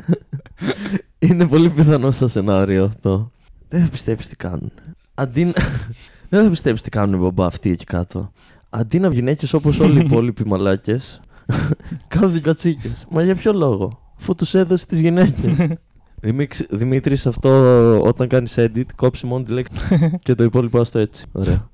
είναι πολύ πιθανό σαν σενάριο αυτό. Δεν θα πιστέψεις τι κάνουν. Αντί να... Δεν θα πιστέψεις τι κάνουν οι μπαμπά αυτοί εκεί κάτω. Αντί να γυναίκε όπως όλοι οι υπόλοιποι μαλάκες, κάνουν κατσίκες. Μα για ποιο λόγο, αφού τους έδωσε τις γυναίκες. Δημήτρη, αυτό όταν κάνεις edit, κόψει μόνο τη λέξη και το υπόλοιπο άστο έτσι. Ωραία.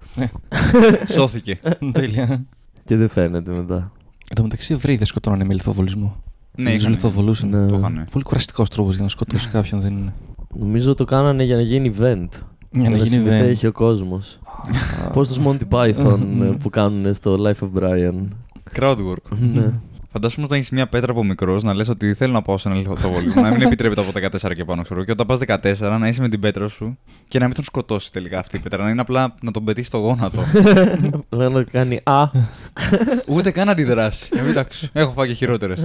Σώθηκε. Τέλεια. Και δεν φαίνεται μετά. Εν τω μεταξύ, οι Εβραίοι δεν σκοτώνανε με λιθοβολισμό. Ναι, Τους είχαν. λιθοβολούσαν. Ναι. Το είχαν. Πολύ κουραστικός τρόπος για να σκοτώσει κάποιον, δεν είναι. Νομίζω το κάνανε για να γίνει event. Για να γίνει συμμετέχει ο κόσμος. event. Πώς τους Monty Python ε, που κάνουν στο Life of Brian. Crowd work. ναι. Φαντάσου να έχεις μια πέτρα από μικρός να λες ότι θέλω να πάω σε ένα λιθοβολισμό. να μην επιτρέπεται από 14 και πάνω, ξέρω. Και όταν πας 14 να είσαι με την πέτρα σου και να μην τον σκοτώσει τελικά αυτή η πέτρα. Να είναι απλά να τον πετύχει στο γόνατο. Λέω να κάνει Α. Ούτε καν αντιδράσει. Ε, εντάξει, έχω φάει και χειρότερες.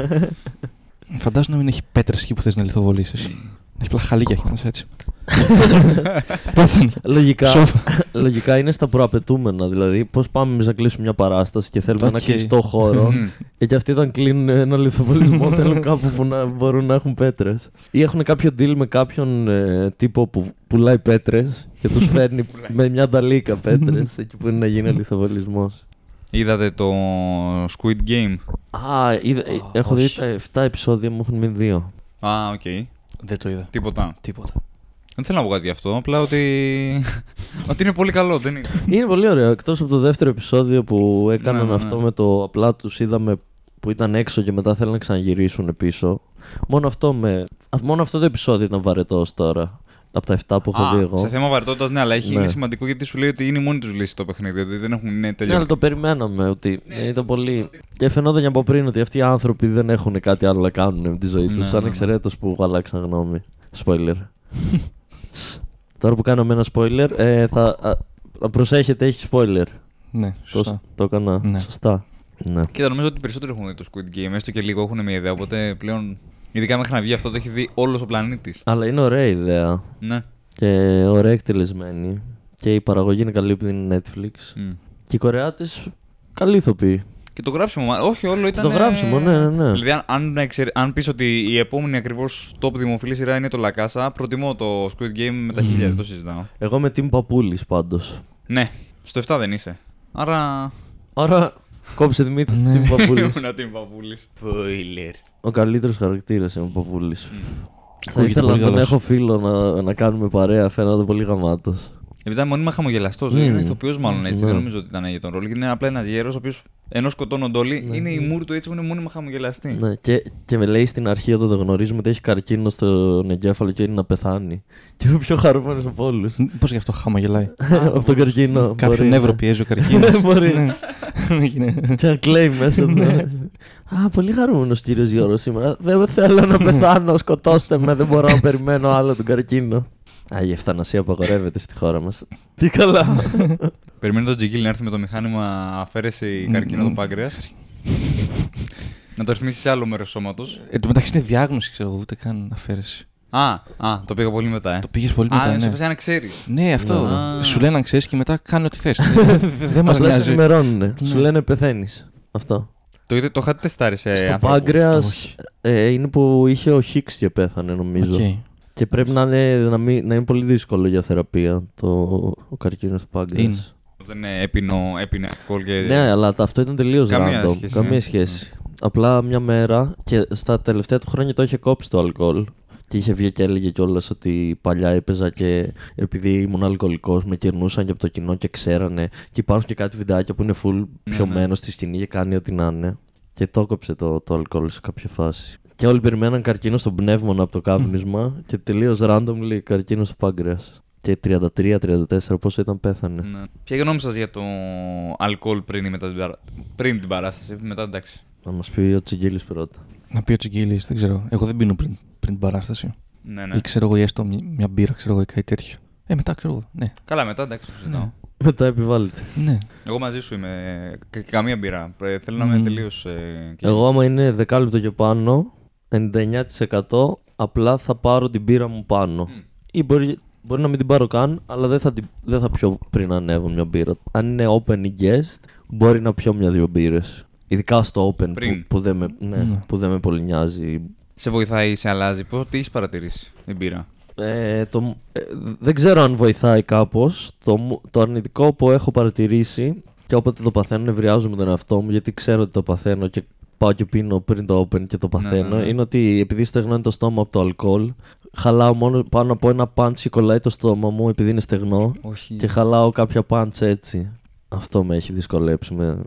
Φαντάζομαι να μην έχει πέτρες εκεί που θες να λιθοβολήσεις. Να έχει απλά χαλίκια και να είσαι έτσι. Πέθανε. Λογικά, Σόφα. λογικά είναι στα προαπαιτούμενα. Δηλαδή, πώς πάμε εμείς να κλείσουμε μια παράσταση και θέλουμε ένα Οκ. κλειστό χώρο. Μμ. Ε, και αυτοί όταν κλείνουν ένα λιθοβολισμό θέλουν κάπου που να μπορούν να έχουν πέτρες. Ή έχουν κάποιο deal με κάποιον ε, τύπο που πουλάει πέτρες και τους φέρνει με μια νταλίκα πέτρες εκεί που είναι να γίνει ο λιθοβολισμός. Είδατε το Squid Game; Α, είδα, ε, έχω δει όχι. τα 7 επεισόδια, μου έχουν μείνει δύο. Α, οκ. Δεν το είδα. Τίποτα. Τίποτα. Δεν θέλω να πω κάτι γι' αυτό. Απλά ότι. ότι είναι πολύ καλό, δεν είναι. Είναι πολύ ωραίο. Εκτός από το δεύτερο επεισόδιο που έκαναν Ναι, ναι, ναι. αυτό με το απλά τους είδαμε που ήταν έξω και μετά θέλουν να ξαναγυρίσουν πίσω. Μόνο αυτό, με... α, μόνο αυτό το επεισόδιο ήταν βαρετό τώρα. Από τα 7 που έχω Α, δει εγώ. Σε θέμα βαρετότητας, ναι, αλλά έχει, Ναι. είναι σημαντικό γιατί σου λέει ότι είναι η μόνη τους λύση το παιχνίδι. Δηλαδή δεν έχουν είναι Ναι, αλλά τελειώσει. το περιμέναμε ότι ήταν πολύ. Και φαινόταν και από πριν ότι αυτοί οι άνθρωποι δεν έχουν κάτι άλλο να κάνουν με τη ζωή Ναι, τους. ναι, Σαν ναι. εξαιρέτως που αλλάξαν γνώμη. Spoiler. Σ. Τώρα που κάναμε ένα spoiler, ε, θα. α, α, προσέχετε, έχει spoiler. Ναι, Το, σωστά. το έκανα Ναι. σωστά. Ναι. Κοίτα, νομίζω ότι περισσότεροι έχουν δει το Squid Game, έστω και λίγο έχουν μια ιδέα. Οπότε πλέον, ειδικά μέχρι να βγει αυτό, το έχει δει όλος ο πλανήτης. Αλλά είναι ωραία ιδέα. Ναι. Και ωραία εκτελεσμένη. Και η παραγωγή είναι καλή επειδή είναι Netflix. Μμ. Και οι Κορεάτε καλή ηθοποιοί. Και το γράψιμο, μα- όχι όλο ήταν. Το γράψιμο, ναι, ναι, ναι. Δηλαδή, αν, αν, εξερ- αν πεις ότι η επόμενη ακριβώς top δημοφιλή σειρά είναι το Λακάσα, προτιμώ το Squid Game με τα χίλια, δεν το συζητάω. Εγώ με Team Παπούλης πάντως. Ναι, στο 7 δεν είσαι. Άρα. Άρα κόψε Δημήτρη Ναι. Team Παπούλης. Ήμουν την παππούλη. Spoilers. Ο καλύτερος χαρακτήρας είναι ο Παπούλης. Θα Ακούγεται ήθελα πολύ να τον καλός. έχω φίλο να, να κάνουμε παρέα, φαίνεται πολύ γαμάτος. Επειδή ήταν μόνιμα χαμογελαστός, Μμμ. δεν είναι ηθοποιός μάλλον έτσι. Ναι. Δεν νομίζω ότι ήταν για τον ρόλο. Γιατί είναι απλά ένας γέρος ο οποίος ενώ σκοτώνονται όλοι, Ναι. είναι η μούρη του έτσι που είναι μόνιμα χαμογελαστή. Ναι, και, και με λέει στην αρχή όταν το γνωρίζουμε ότι έχει καρκίνο στον εγκέφαλο και είναι να πεθάνει. Και είμαι ο πιο χαρούμενος από όλους. Πώς γι' αυτό χαμογελάει; από τον καρκίνο. Κάποιο μπορεί. νεύρο πιέζει ο καρκίνος. Μπορεί. Ναι. Και να κλαίει μέσα του. Α, πολύ χαρούμενος κύριος Γιώργος σήμερα. Δεν θέλω να πεθάνω, σκοτώστε με. Δεν μπορώ να περιμένω άλλο τον καρκίνο. Α, η ευθανασία απαγορεύεται στη χώρα μας. Τι καλά. Περιμένει τον Τζιγκίλ να έρθει με το μηχάνημα αφαίρεση καρκίνο του πάγκρεα. να το ρυθμίσει σε άλλο μέρος του σώματος. Εν τω μεταξύ είναι διάγνωση, ξέρω εγώ, ούτε καν αφαίρεση. Α, α, το πήγα πολύ μετά, ε. Το πήγες πολύ Α, μετά. είναι σε ναι. φάση αν ξέρεις. Ναι, αυτό. Α. Σου λένε αν ξέρεις και μετά κάνει ό,τι θες. Δεν μας Απλά σε νοιάζει. ενημερώνουν. Σου Ναι. λένε πεθαίνεις. Αυτό. Το, είδε- το είχατε τεστάρει σε Στο ανθρώπου. πάγκρεα όχι. ε, είναι που είχε ο Hicks και πέθανε, νομίζω. Οκ. Και πρέπει να είναι, να, μην- να είναι πολύ δύσκολο για θεραπεία το, ο καρκίνος του πάγκρεα. Είναι. Δεν είναι έπινο, έπινε αλκοόλ και. Ναι, αλλά τα- αυτό ήταν τελείως Καμία random. σχέση, Καμία ε. σχέση. Απλά μια μέρα και στα τελευταία του χρόνια το είχε κόψει το αλκοόλ. Και είχε βγει και έλεγε κιόλας ότι παλιά έπαιζα και επειδή ήμουν αλκοολικός με κερνούσαν και από το κοινό και ξέρανε. Και υπάρχουν και κάτι βιντεάκια που είναι full Ναι, πιωμένο ναι. στη σκηνή και κάνει ό,τι να είναι. Και το κόψε το, το αλκοόλ σε κάποια φάση. Και όλοι περιμέναν καρκίνο στον πνεύμονα από το κάπνισμα και τελείως randomly καρκίνο στο πάγκρεα. Και 33-34 πόσο ήταν πέθανε. Ναι. Ποια η γνώμη σας για το αλκοόλ πριν, ή μετά την, παρά... πριν την παράσταση, μετά εντάξει. Να μας πει ο Τσιγκίλη πρώτα. Να πει ο Τσιγκίλη, δεν ξέρω. Εγώ δεν πίνω πριν, πριν την παράσταση. Ναι, ναι. Ή ξέρω εγώ, ή έστω μια, μια μπύρα, ξέρω εγώ, ή κάτι τέτοιο. Ε, μετά ξέρω εγώ. Ναι. Καλά, μετά εντάξει, το συζητάω. Ναι. Μετά επιβάλλεται. ναι. Εγώ μαζί σου είμαι. κα- καμία μπύρα. Ε, Θέλω να είμαι Μμμ. τελείως. Εγώ άμα είναι δεκάλεπτο και πάνω, 99% απλά θα πάρω την πύρα μου πάνω. Ή μπορεί, μπορεί να μην την πάρω καν, αλλά δεν θα, την, δεν θα πιω πριν ανέβω μια μπύρα. Αν είναι open ή guest, μπορεί να πιω μια-δυο μπύρες. Ειδικά στο open που, Πριν. που, δεν με, ναι, Ναι. που δεν με πολύ νοιάζει. Σε βοηθάει ή σε αλλάζει. Πώς, τι έχεις παρατηρήσει η μπύρα. Ε, το, ε, δεν ξέρω αν βοηθάει κάπως. Το, μου- το αρνητικό που έχω παρατηρήσει και όποτε το παθαίνω νευριάζω με τον εαυτό μου γιατί ξέρω ότι το παθαίνω και πάω και πίνω πριν το open και το Ναι, παθαίνω ναι, ναι. είναι ότι επειδή στεγνώνει το στόμα από το αλκοόλ χαλάω μόνο πάνω από ένα πάντς κολλάει το στόμα μου επειδή είναι στεγνό Όχι. και χαλάω κάποια πάντς έτσι. Αυτό με έχει δυσκολέψει. Με...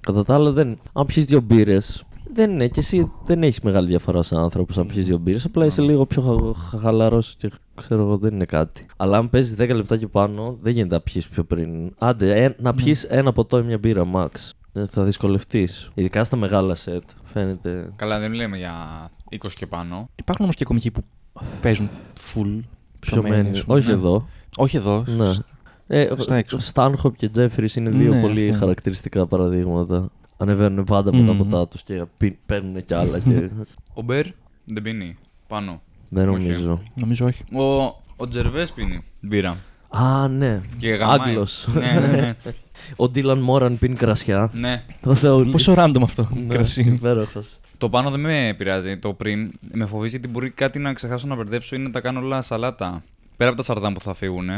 Κατά τα άλλα, δεν... αν πιεις δύο μπύρες, δεν είναι και εσύ δεν έχεις μεγάλη διαφορά σαν άνθρωπος αν πιεις δύο μπύρες. Απλά είσαι Ναι. λίγο πιο χα... χαλαρός και ξέρω εγώ δεν είναι κάτι. Αλλά αν παίζεις 10 λεπτά και πάνω, δεν γίνεται να πιεις πιο πριν. Άντε, ε, να πιεις ένα ποτό ή μια μπύρα, max. Ε, θα δυσκολευτείς. Ειδικά στα μεγάλα σετ. Φαίνεται. Καλά, δεν λέμε για 20 και πάνω. Υπάρχουν όμως και κομικοί που παίζουν full. Πιο πιωμένοι, μένει. ας πούμε. Όχι Ναι. εδώ. Όχι εδώ. Ναι. Ε, στα έξω. Στάνχοπ και Τζέφρι είναι δύο Ναι, πολύ αυτό. χαρακτηριστικά παραδείγματα. Ανεβαίνουν πάντα με τα Μμμ. ποτά τους και πι- παίρνουν κι άλλα. Και... Ο Μπέρ δεν πίνει πάνω. δεν Όχι. νομίζω. Νομίζω όχι. Ο, Ο Τζερβές πίνει μπύρα. Α, ναι. Και γαμάει. Άγγλος. ναι, ναι, ναι. Ο Ντίλαν Μόραν πίνει κρασιά. ναι. Το Θεούλη. Πόσο random αυτό. Ναι, Κρασί. υπέροχος. Το πάνω δεν με επηρεάζει. Το πριν με φοβίζει γιατί μπορεί κάτι να ξεχάσω να μπερδέψω ή να τα κάνω όλα σαλάτα. Πέρα από τα σαρδάμ που θα φύγουν.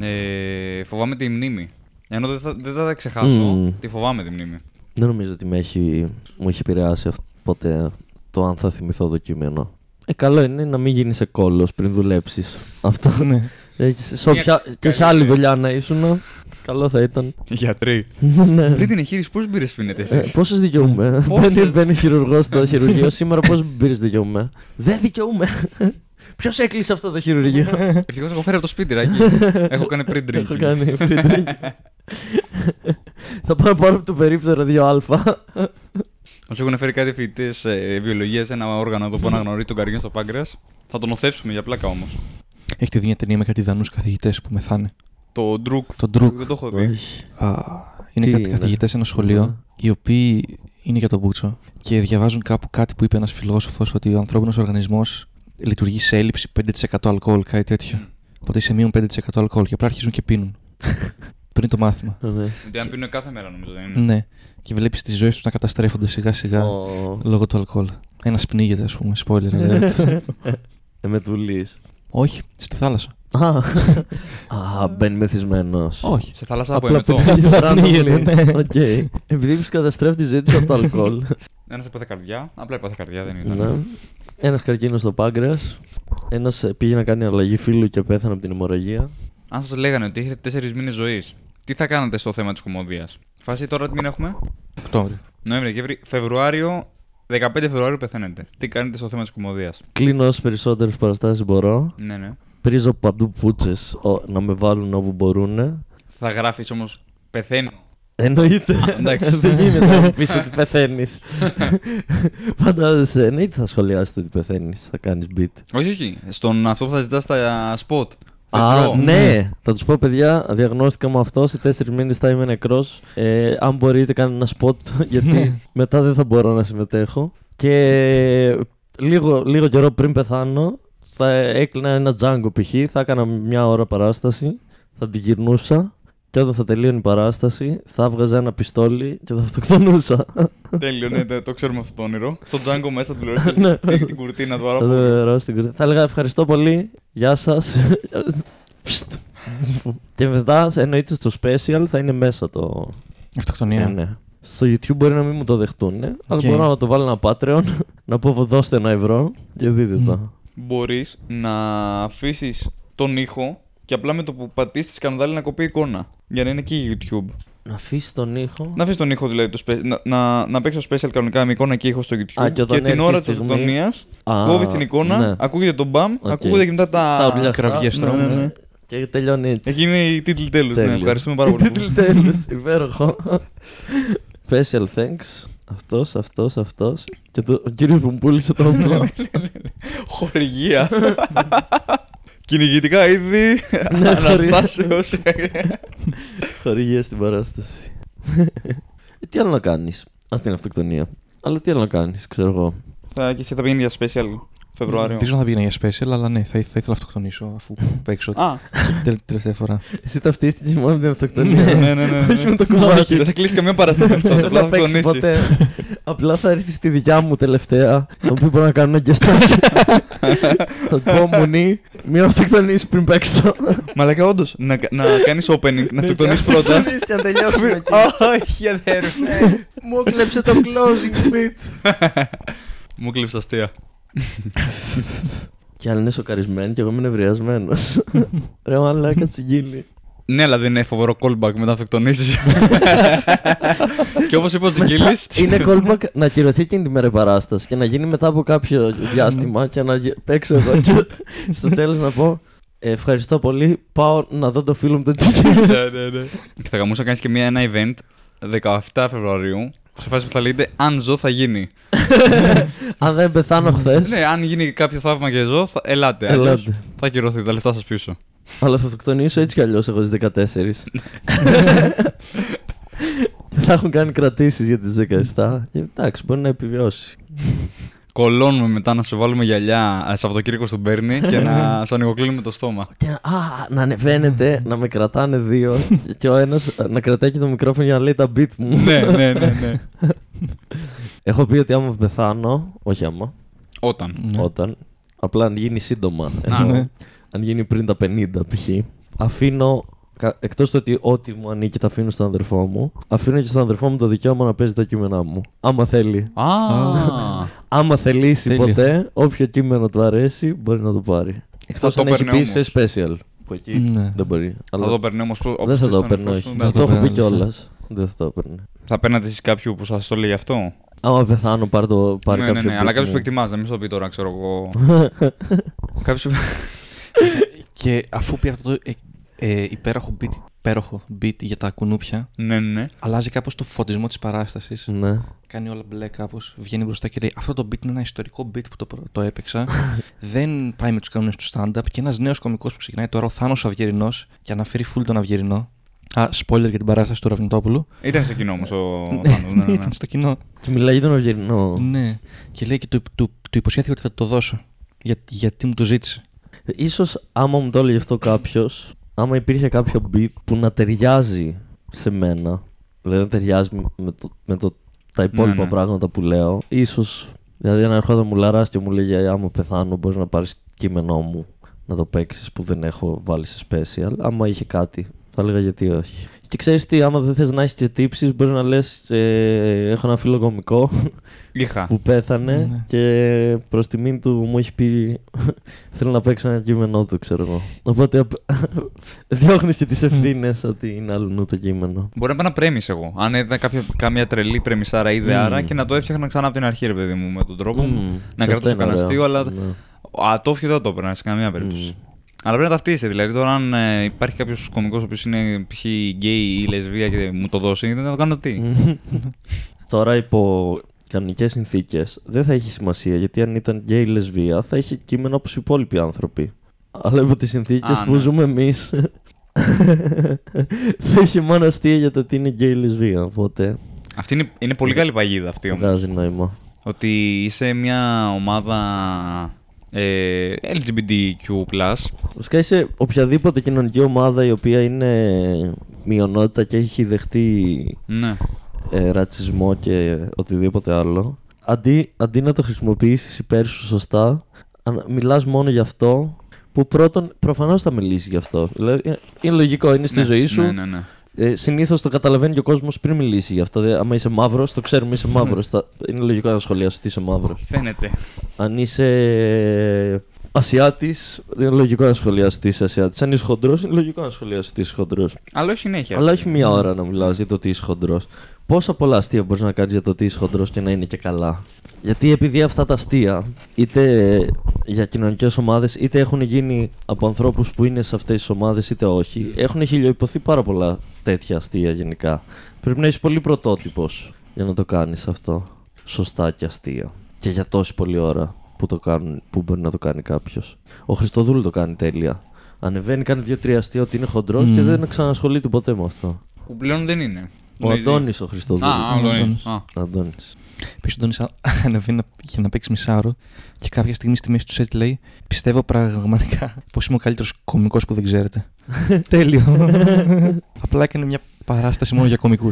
Ε, φοβάμαι τη μνήμη. Ενώ δεν θα, δεν θα τα ξεχάσω, Μμμ. τη φοβάμαι τη μνήμη. Δεν νομίζω ότι με έχει, μου έχει επηρεάσει αυτό ποτέ το αν θα θυμηθώ το κείμενο. Ε, καλό είναι να μην γίνεις κόλλο πριν δουλέψεις. Αυτό. Ναι. Έχεις, σε όποια- και σε άλλη δουλειά να ήσουν, καλό θα ήταν. Γιατροί. ναι. Πριν την εγχείρηση, πόσε μπύρε πίνετε Ε, εσεί. Πόσε δικαιούμαι. Πόσες; Μπαίνει, μπαίνει χειρουργός στο χειρουργείο. Σήμερα πόσε μπύρε δικαιούμαι. Δεν δικαιούμαι. Ποιος έκλεισε αυτό το χειρουργείο; Ευτυχώς έχω φέρει από το σπίτι, Ράκη. έχω κάνει πριν drink. Έχω κάνει free drink. Θα πάω να πάρω από το περίπτερο 2α. Μας έχουν φέρει κάτι φοιτητές ε, βιολογίας σε ένα όργανο εδώ που αναγνωρίζει τον καρκίνο στο πάγκρεα. Θα τον οθεύσουμε για πλάκα όμως. Έχετε δει μια ταινία με κάτι δανού καθηγητές που μεθάνε; Το ντρουκ. Το Ντρουκ. Δεν το έχω δει. Όχι. Α, είναι Τι κάτι είναι; καθηγητές σε ένα σχολείο, Ναι. οι οποίοι είναι για τον Μπούτσο και διαβάζουν κάπου κάτι που είπε ένας φιλόσοφος ότι ο ανθρώπινος οργανισμός λειτουργεί σε έλλειψη 5% αλκοόλ, κάτι τέτοιο. Οπότε είσαι μείον 5% αλκοόλ και απλά αρχίζουν και πίνουν. Πριν το μάθημα. Ναι. Γιατί αν πίνουν κάθε μέρα νομίζω δεν είναι. Ναι. Και βλέπεις τις ζωές τους να καταστρέφονται σιγά σιγά Ω. λόγω του αλκοόλ. Ένας πνίγεται, ας πούμε, spoiler alert. Εμετό λες. Όχι, στη θάλασσα. Α, Α, μπαίνει μεθυσμένος. Όχι. Σε θάλασσα από Απλά εμετό. πετάγεται Πνίγεται, randomly. ναι. Οκ. Επειδή του καταστρέφει τη ζωή του από το αλκοόλ. Ένας έπαθε καρδιά. Απλά έπαθε καρδιά, δεν ήταν. Ναι. Ένας καρκίνος στο πάγκρεα. Ένας πήγε να κάνει αλλαγή φύλου και πέθανε από την αιμορραγία. Αν σας λέγανε ότι έχετε 4 μήνες ζωής, τι θα κάνατε στο θέμα της κομμωδίας; Φάση τώρα τι μήνα έχουμε; Οκτώβριο. Νοέμβριο, Δεκέμβρη, Φεβρουάριο. 15 Φεβρουαρίου πεθαίνετε. Τι κάνετε στο θέμα της κομμωδίας; Κλείνω όσες περισσότερες παραστάσεις μπορώ. Ναι, ναι. Πρίζω παντού πούτσες να με βάλουν όπου μπορούν. Θα γράφεις όμως πεθαίνω. Εννοείται. εντάξει. Δεν γίνεται να μου πεις ότι πεθαίνεις. Φαντάζεσαι. Εννοείται θα σχολιάσεις το ότι πεθαίνεις. Θα κάνεις beat. Όχι, όχι. Στον αυτό που θα ζητάς στα spot. Α, Θεό. ναι. Θα τους πω, παιδιά, διαγνώστηκα με αυτό. Σε τέσσερις μήνες θα είμαι νεκρός. Ε, αν μπορείτε, κάντε ένα spot. γιατί μετά δεν θα μπορώ να συμμετέχω. Και λίγο, λίγο καιρό πριν πεθάνω, θα έκλεινα ένα τζάγκο π.χ. Θα έκανα μια ώρα παράσταση. Θα την γυρνούσα. Και όταν θα τελείωνε η παράσταση, θα έβγαζα ένα πιστόλι και θα αυτοκτονούσα. Τέλειο, ναι, ναι, το ξέρουμε αυτό το όνειρο. Στο Django μέσα του Ναι. λέω. Έχει την κουρτίνα του Θα το άρα. περάσω στην κουρτίνα. Θα έλεγα ευχαριστώ πολύ. Γεια σας. και μετά, εννοείται στο special, θα είναι μέσα το. Αυτοκτονία. Ναι, ναι. Στο YouTube μπορεί να μην μου το δεχτούν, ναι, αλλά Οκ. μπορώ να το βάλω ένα Patreon, να πω δώστε ένα ευρώ και δείτε τα. Μπορείς να αφήσεις τον ήχο και απλά με το που πατήσεις τη σκανδάλη να κοπεί εικόνα. Για να είναι και YouTube. Να αφήσεις τον ήχο. Να αφήσεις τον ήχο δηλαδή. Το spe- να, να, να παίξεις το special κανονικά με εικόνα και ήχο στο YouTube. Α, και όταν την έρθει η ώρα της στιγμή- αυτοκτονία Α, κόβεις την εικόνα, ναι. ακούγεται το μπαμ, Οκ. ακούγεται και μετά τα. Τα ουρλιά κραυγές Ναι, του. ναι, ναι. Και τελειώνει έτσι. Εκεί είναι οι τίτλοι τέλους. Ναι, Τέλειο. ευχαριστούμε πάρα πολύ. Τίτλοι τέλους, υπέροχο. Special thanks. Αυτός, αυτός, αυτός. Και το, ο κύριος που μου πούλησε το όπλο. Χορηγία. Κυνηγητικά είδη. Ναι, Αναστάσεως. Χορηγία στην παράσταση. Ε, τι άλλο να κάνεις; Ας την αυτοκτονία. Αλλά τι άλλο να κάνεις, ξέρω εγώ. Θα και εσύ θα πηγαίνεις για special Φεβρουάριο. Δεν ξέρω αν θα πήγαινα για special, αλλά ναι, θα, θα ήθελα να αυτοκτονήσω αφού παίξω Α, την τελευταία φορά. Εσύ ταυτίστηκες μόνος με την αυτοκτονία. ναι, ναι, ναι. ναι. Όχι με το Όχι, κομμάτι. Δεν θα κλείσει καμία παραστάση αυτό. Δεν Απλά θα θα παίξεις τονίσει. ποτέ. Απλά θα έρθεις στη δικιά μου τελευταία. Το οποίο μπορεί να κάνω γκεστάκι. Θα του πω μουνί, μην αυτοκτονείς πριν παίξω. Μαλάκα, όντως. Να, να κάνεις opening, να αυτοκτονήσει Ναι, πρώτα. Και να τελειώσουμε εκεί. Όχι, αδέρφη. Μου έκλεψε το closing bit. Μου κλείψε αστεία. Και άλλοι είναι σοκαρισμένοι και εγώ είμαι νευριασμένος. Ρε μαλάκα τσιγκίλι. Ναι, αλλά δεν είναι φοβερό callback μετά αυτοκτονήσει. και όπως είπε ο Τζιγκίλη. Είναι callback να ακυρωθεί εκείνη τη μέρα η παράσταση και να γίνει μετά από κάποιο διάστημα και να γε- παίξω εγώ και στο τέλος να πω «Ε, Ευχαριστώ πολύ, πάω να δω το φίλο μου το τσιγκίλι. ναι, ναι, ναι. Και θα γαμούσα να κάνεις και μια, ένα event 17 Φεβρουαρίου. Σε φάση που θα λέγεται Αν ζω θα γίνει. Αν δεν πεθάνω χθες. ναι, αν γίνει κάποιο θαύμα και ζω, θα... ελάτε. αλλιώς Ελάτε. Θα ακυρωθεί τα λεφτά σας πίσω. Αλλά θα αυτοκτονήσω έτσι κι αλλιώς εγώ στι 14. θα έχουν κάνει κρατήσεις για τις 17. Ε, Εντάξει, μπορεί να επιβιώσει. Κολώνουμε μετά να σου βάλουμε γυαλιά ε, Σαββατοκύριακο στον Μπέρνι και να σου ανοιγοκλίνουμε το στόμα. Και να- α, να ανεβαίνετε, να με κρατάνε δύο και ο ένας να κρατάει και το μικρόφωνο για να λέει τα beat μου. ναι, ναι, ναι, ναι. Έχω πει ότι άμα πεθάνω, όχι άμα, Όταν. Ναι. όταν, απλά αν γίνει σύντομα, Α, εννοώ, ναι. αν γίνει πριν τα 50 π.χ., αφήνω, κα- εκτός του ότι ό,τι μου ανήκει τα αφήνω στον αδερφό μου, αφήνω και στον αδερφό μου το δικαίωμα να παίζει τα κείμενά μου. Άμα θέλει. Α, Άμα θελήσει Τέλεια. ποτέ, όποιο κείμενο του αρέσει, μπορεί να το πάρει. Εκτός το αν έχει παίρνει πει σε όμως. special. Που εκεί Ναι. δεν μπορεί. θα Αλλά το παίρνει όμως. δεν θα το έπαιρνε, όχι. δεν Θα θα το το έχω πει έπαιρνε, κιόλας. Δεν θα το έπαιρνε. Θα παίρνατε εσείς κάποιου που σας το λέει αυτό; Άμα πεθάνω, πάρει, το, πάρει ναι, ναι, κάποιο ναι, αλλά beat κάποιος μου. που εκτιμά, να μην σου το πει τώρα, ξέρω εγώ. Κάποιος. Και αφού πει αυτό το ε, ε, υπέροχο beat, υπέροχο beat για τα κουνούπια, ναι, ναι. αλλάζει κάπως το φωτισμό της παράστασης. Ναι. Κάνει όλα μπλε κάπως, βγαίνει μπροστά και λέει Αυτό το beat είναι ένα ιστορικό beat που το, προ- το έπαιξα. Δεν πάει με τους κανόνες του stand-up. Και ένας νέος κωμικός που ξεκινάει τώρα, ο Θάνος Αυγερινός, και αναφέρει full τον Αυγερινό. Α, spoiler για την παράσταση του Ραβνητόπουλου. Ήταν σε κοινό όμως ο Θάνος, ναι, ναι, ναι. Ήταν στο κοινό. Και μιλάει για τον Αυγερινό. Ναι. Και λέει και του, του, του υποσχέθηκε ότι θα το δώσω. Για, γιατί μου το ζήτησε. Ίσως άμα μου το έλεγε αυτό κάποιος, άμα υπήρχε κάποιο beat που να ταιριάζει σε μένα, δηλαδή να ταιριάζει με, το, με το, τα υπόλοιπα Ναι, ναι. πράγματα που λέω, ίσως, δηλαδή αν ερχόταν μου λαράς και μου λέγε άμα πεθάνω μπορείς να πάρεις κείμενό μου να το παίξεις που δεν έχω βάλει σε special, άμα είχε κάτι, θα έλεγα γιατί όχι. Και ξέρεις τι, άμα δεν θες να έχεις και τύψεις, μπορείς να λες ε, έχω ένα φίλο κωμικό Είχα. που πέθανε Ναι. και προς τιμήν του μου έχει πει θέλω να παίξω ένα κείμενό του, ξέρω εγώ. Οπότε απ- διώχνεις και τις ευθύνες ότι είναι αλλού το κείμενο. Μπορεί να πάω να πρέμεις εγώ. Αν ήταν κάποια, κάμια τρελή πρεμισάρα ή ιδεάρα Μμμ. και να το έφτιαχνα ξανά από την αρχή, ρε παιδί μου, με τον τρόπο μου. Μμμ. Να Και κρατήσω αυτό είναι κανένα ωραίο. αστείο, αλλά. Ναι. Ατόφιο δεν θα το έπαιρνα σε καμία περίπτωση. Μμ. Αλλά πρέπει να ταυτίσαι. Δηλαδή, τώρα αν ε, υπάρχει κάποιος κωμικός ο οποίος είναι π.χ. γκέι ή λεσβία και μου το δώσει, δεν θα το κάνω τι. Τώρα υπό κανονικές συνθήκες δεν θα έχει σημασία γιατί αν ήταν γκέι ή λεσβία θα είχε κείμενο όπως οι υπόλοιποι άνθρωποι. Αλλά υπό τις συνθήκες Α, που ναι. ζούμε εμείς. θα είχε μόνο αστεία για το τι είναι γκέι ή λεσβία. Οπότε Αυτή είναι, είναι πολύ καλή παγίδα αυτή όμως. βγάζει νόημα. Ότι είσαι μια ομάδα ε, LGBTQ. Βασικά είσαι οποιαδήποτε κοινωνική ομάδα η οποία είναι μειονότητα και έχει δεχτεί Ναι. ε, ρατσισμό και οτιδήποτε άλλο. Αντί, αντί να το χρησιμοποιήσεις υπέρ σου σωστά, αν- μιλάς μόνο γι' αυτό που πρώτον προφανώς θα μιλήσεις γι' αυτό. Δηλαδή, ε, είναι λογικό, είναι στη ναι, ζωή σου. Ναι, ναι, ναι. Ε, Συνήθως το καταλαβαίνει και ο κόσμος πριν μιλήσει γι' αυτό. Δηλαδή, άμα είσαι μαύρος, το ξέρουμε είσαι μαύρος. είναι λογικό να σχολιάσει ότι είσαι μαύρος. Φαίνεται. Αν είσαι Ασιάτης, είναι λογικό να σχολιάσει ότι είσαι Ασιάτης. Αν είσαι χοντρός, είναι λογικό να σχολιάσει ότι είσαι χοντρός. Αλλά όχι συνέχεια. Αλλά όχι μία ώρα να μιλάς για το ότι είσαι χοντρός. Πόσα πολλά αστεία μπορείς να κάνεις για το ότι είσαι χοντρός και να είναι και καλά; Γιατί επειδή αυτά τα αστεία, είτε για κοινωνικές ομάδες, είτε έχουν γίνει από ανθρώπους που είναι σε αυτές τις ομάδες, είτε όχι, έχουν χιλιοϊπωθεί πάρα πολλά τέτοια αστεία γενικά. Πρέπει να είσαι πολύ πρωτότυπος για να το κάνεις αυτό. Σωστά και αστεία. Και για τόση πολλή ώρα που, το κάνουν, που μπορεί να το κάνει κάποιος. Ο Χριστοδούλου το κάνει τέλεια. Ανεβαίνει, κάνει δύο-τρία αστεία ότι είναι χοντρός Μμμ. και δεν ξανασχολείται ποτέ με αυτό. Που πλέον δεν είναι. Ο Νομίζει. Αντώνης ο Χριστοδούλου. Α, ο Αντώνης. Αντώνης. Α. Αντώνης. Πίσω τον Ίσα ανεβαίνει να- για να παίξει μισάωρο και κάποια στιγμή στη μέση του σετ λέει Πιστεύω πραγματικά πως είμαι ο καλύτερος κωμικό που δεν ξέρετε. Τέλειο. Απλά έκανε μια παράσταση μόνο για κωμικού.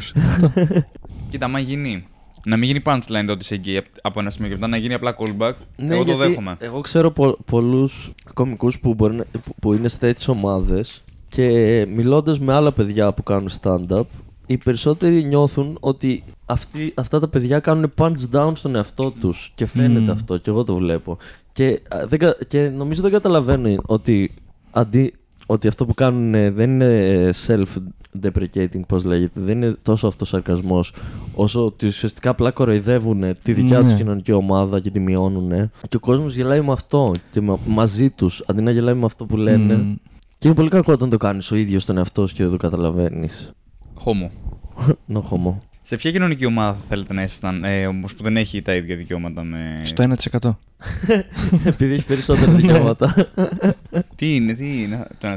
Κοίτα, άμα γίνει. Να μην γίνει punchline το ότι είσαι γκέι από ένα σημείο και μετά να γίνει απλά callback. Ναι, εγώ το γιατί δέχομαι. Εγώ ξέρω πο- πολλούς κομικούς που, μπορεί να- που- που είναι σε τέτοιες ομάδες και μιλώντας με άλλα παιδιά που κάνουν stand-up, οι περισσότεροι νιώθουν ότι αυτοί, αυτά τα παιδιά κάνουν punch down στον εαυτό τους και φαίνεται Μμμ. αυτό και εγώ το βλέπω. Και, α, δεν, κα- και νομίζω δεν καταλαβαίνουν ότι, αντί, ότι αυτό που κάνουν ε, δεν είναι self-deprecating, πώς λέγεται, δεν είναι τόσο αυτοσαρκασμός όσο ότι ουσιαστικά απλά κοροϊδεύουν τη δικιά Ναι. τους κοινωνική ομάδα και τη μειώνουν. Και ο κόσμος γελάει με αυτό και με- μαζί τους, αντί να γελάει με αυτό που λένε. Μμμ. Και είναι πολύ κακό όταν το κάνεις ο ίδιος τον εαυτό σου και δεν το καταλαβαίνεις. Χόμο. No homo. Σε ποια κοινωνική ομάδα θα θέλετε να ήσασταν, ε, όμως που δεν έχει τα ίδια δικαιώματα με. Στο 1%. Επειδή έχει περισσότερα δικαιώματα. Τι είναι, τι είναι το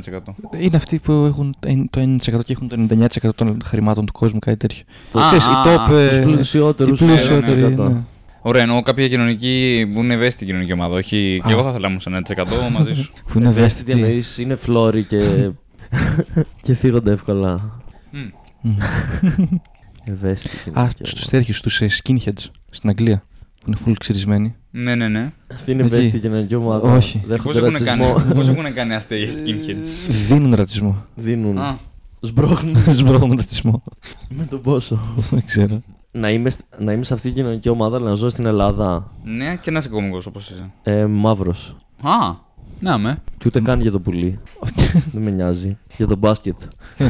1%. Είναι αυτοί που έχουν το 1% και έχουν το 99% των χρημάτων του κόσμου, κάτι τέτοιο. Το- Α, Ξέρεις, οι α, top. α, ε, Τους πλουσιότερους. οι πλουσιότεροι, ναι, ναι, ναι. ναι. Ωραία, εννοώ κάποια κοινωνική που είναι ευαίσθητη κοινωνική ομάδα. Όχι, Α. και εγώ θα ήθελα να ήμουν σε ένα 100% μαζί σου. Που είναι Ευαίσθητη ευαίσθητη. εννοείς είναι φλόροι και, και θίγονται εύκολα. Μμ. Μμ. Ευαίσθητη. Α, κοινωνική στους ομάδα. τέτοιους, στους skinheads στην Αγγλία. Που είναι full ξυρισμένοι. Ναι, ναι, ναι. Αυτή είναι Εκεί. ευαίσθητη κοινωνική ομάδα. Όχι. Πώς Δέχονται έχουν, κάνει, ρατσισμό. πώς έχουν κάνει αστεία skinheads; Δίνουν ρατσισμό. Δίνουν. Α, Σμπρώχνουν Σμπρώχνουν ρατσισμό. με τον πόσο. Δεν ξέρω. να, είμαι, σ- να είμαι σε αυτή την κοινωνική ομάδα, αλλά να ζω στην Ελλάδα. ναι, και να είσαι κωμικό όπως είσαι. Ε, Μαύρος. Α, να με. Και ούτε καν για το πουλί. Δεν με νοιάζει. Για το μπάσκετ.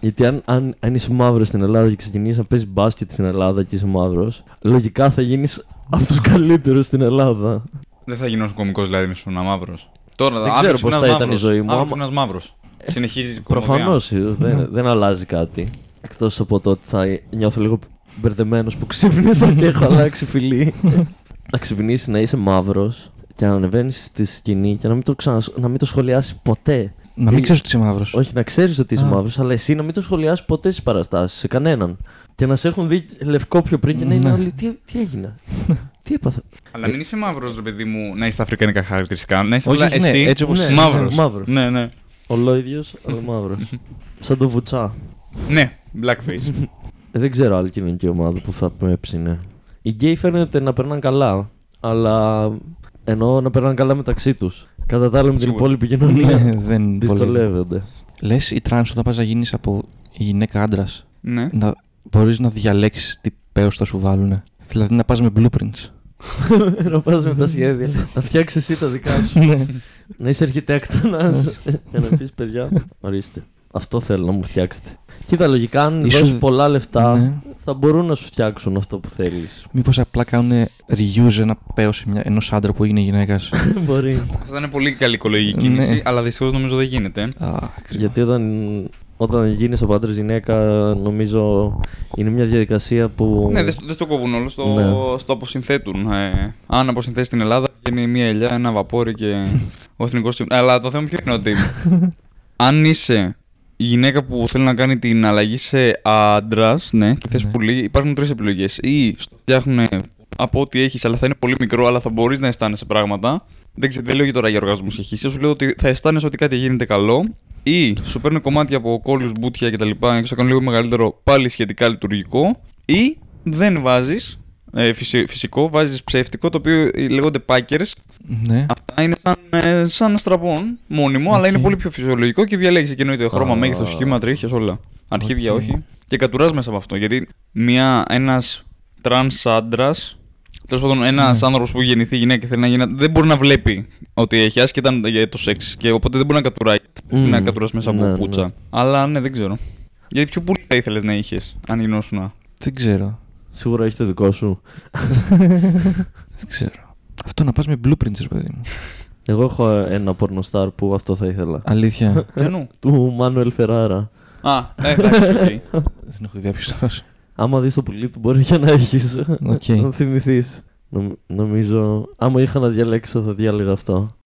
Γιατί αν, αν, αν είσαι μαύρος στην Ελλάδα και ξεκινήσεις να παίζεις μπάσκετ στην Ελλάδα και είσαι μαύρος, λογικά θα γίνεις από τους καλύτερους στην Ελλάδα. Δεν θα γινώσουν κωμικός δηλαδή με σου μαύρος. Τώρα Δεν αύριο ξέρω πώς ξυπνάς θα ήταν μαύρος. η ζωή μου, Αύριο άμα- ξυπνάς μαύρος. Συνεχίζεις η Προφανώς δεν, δεν αλλάζει κάτι. Εκτός από το ότι θα νιώθω λίγο μπερδεμένος που ξύπνησα και έχω αλλάξει φιλί. να ξυπνήσεις να είσαι μαύρος και να ανεβαίνεις στη σκηνή και να μην το, ξανασ... να μην το σχολιάσεις ποτέ. Να μην Ε, ξέρεις ότι είσαι μαύρος. Όχι, να ξέρεις ότι είσαι Α. μαύρος, αλλά εσύ να μην το σχολιάσεις ποτέ στις παραστάσεις, σε κανέναν. Και να σε έχουν δει λευκό πιο πριν και να είναι Ναι. όλοι. Τι, τι έγινε, τι έπαθα. Αλλά μην είσαι μαύρος, ρε παιδί μου, να είσαι τα αφρικανικά χαρακτηριστικά. Να είσαι Όχι, απλά ναι, εσύ έτσι όπως είσαι. μαύρος. Μαύρος. Ναι, ναι. Ολόιδιος, αλλά μαύρος. Σαν το βουτσά. Ναι, blackface. Ε, Δεν ξέρω άλλη κοινωνική ομάδα που θα με έψινε. Οι γκέι φαίνεται να περνάνε καλά, αλλά εννοώ να περνάνε καλά μεταξύ τους. Κατά τα άλλα με την Σίγουρα. υπόλοιπη κοινωνία Ναι, δεν βολεύει. δυσκολεύονται. Λες οι τρανς όταν πας να γίνεις από γυναίκα άντρας, ναι. να μπορείς να διαλέξεις τι πέος θα σου βάλουν. Δηλαδή να πας με blueprints. να πας με τα σχέδια. να φτιάξεις εσύ τα δικά σου. Ναι. να είσαι αρχιτέκτονας για να πεις παιδιά, ορίστε. Αυτό θέλω να μου φτιάξετε. Κοίτα, λογικά αν Ίσως- δώσεις πολλά λεφτά, Ναι. θα μπορούν να σου φτιάξουν αυτό που θέλεις. Μήπως απλά κάνουν reuse ένα πέος ενός άντρα που έγινε γυναίκας. Μπορεί. Θα είναι πολύ καλή οικολογική κίνηση, Ναι. αλλά δυστυχώς νομίζω δεν γίνεται. Α, κρίμα. Γιατί όταν, όταν γίνεις από άντρας γυναίκα, νομίζω είναι μια διαδικασία που... Ναι, δεν στο- δεν στο κόβουν όλο, στο, Ναι. στο αποσυνθέτουν. Ε, αν αποσυνθέσει στην Ελλάδα, γίνει μια ελιά, ένα βαπόρι και ο εθνικό. Αλλά το θέμα ποιο είναι ότι αν είσαι η γυναίκα που θέλει να κάνει την αλλαγή σε άντρας, ναι, και θες Ναι. πουλί, υπάρχουν τρεις επιλογές. Ή στο φτιάχνουν από ό,τι έχεις, αλλά θα είναι πολύ μικρό, αλλά θα μπορείς να αισθάνεσαι πράγματα. Δεν ξέρω, δεν λέω για τώρα για οργασμούς και χύσει. Σου λέω ότι θα αισθάνεσαι ότι κάτι γίνεται καλό. Ή σου παίρνουν κομμάτια από κόλλους, μπούτια κτλ. και σου κάνουν λίγο μεγαλύτερο, πάλι σχετικά λειτουργικό. Ή δεν βάζεις ε, φυσι- φυσικό, βάζεις ψεύτικο, το οποίο ε, λέγονται packers. Ναι. Αυτά είναι σαν, ε, σαν strap-on, μόνιμο, αλλά Οκ. είναι πολύ πιο φυσιολογικό και διαλέγεις και εννοείται χρώμα, Α. μέγεθος, σχήμα, τρίχες, όλα. Αρχίδια Οκ. όχι. Και κατουράς μέσα από αυτό. Γιατί μια, ένας τρανς άντρας, τέλος πάντων ένας Ναι. άνθρωπος που γεννηθεί γυναίκα και θέλει να γίνει, δεν μπορεί να βλέπει ότι έχει άσχετα για το σεξ. Και οπότε δεν μπορεί να κατουράει. Μμμ. Να κατουράς μέσα από Ναι, πουτσα. ναι. Αλλά ναι, δεν ξέρω. Γιατί πιο πολύ θα ήθελες να είχες, αν γινόσουν. Δεν ξέρω. Σίγουρα έχεις το δικό σου. Δεν ξέρω. Αυτό να πας με blueprints, ρε παιδί μου. Εγώ έχω ένα πορνοστάρ που αυτό θα ήθελα. Αλήθεια. Ποιανού. Του Μάνουελ Φεράρα. Α, ε, εντάξει, οκ. Δεν έχω ιδέα ποιος θα Άμα δεις το πουλί του μπορεί και να έχεις Οκ. Να θυμηθείς Νομ- Νομίζω Άμα είχα να διαλέξω θα διάλεγα αυτό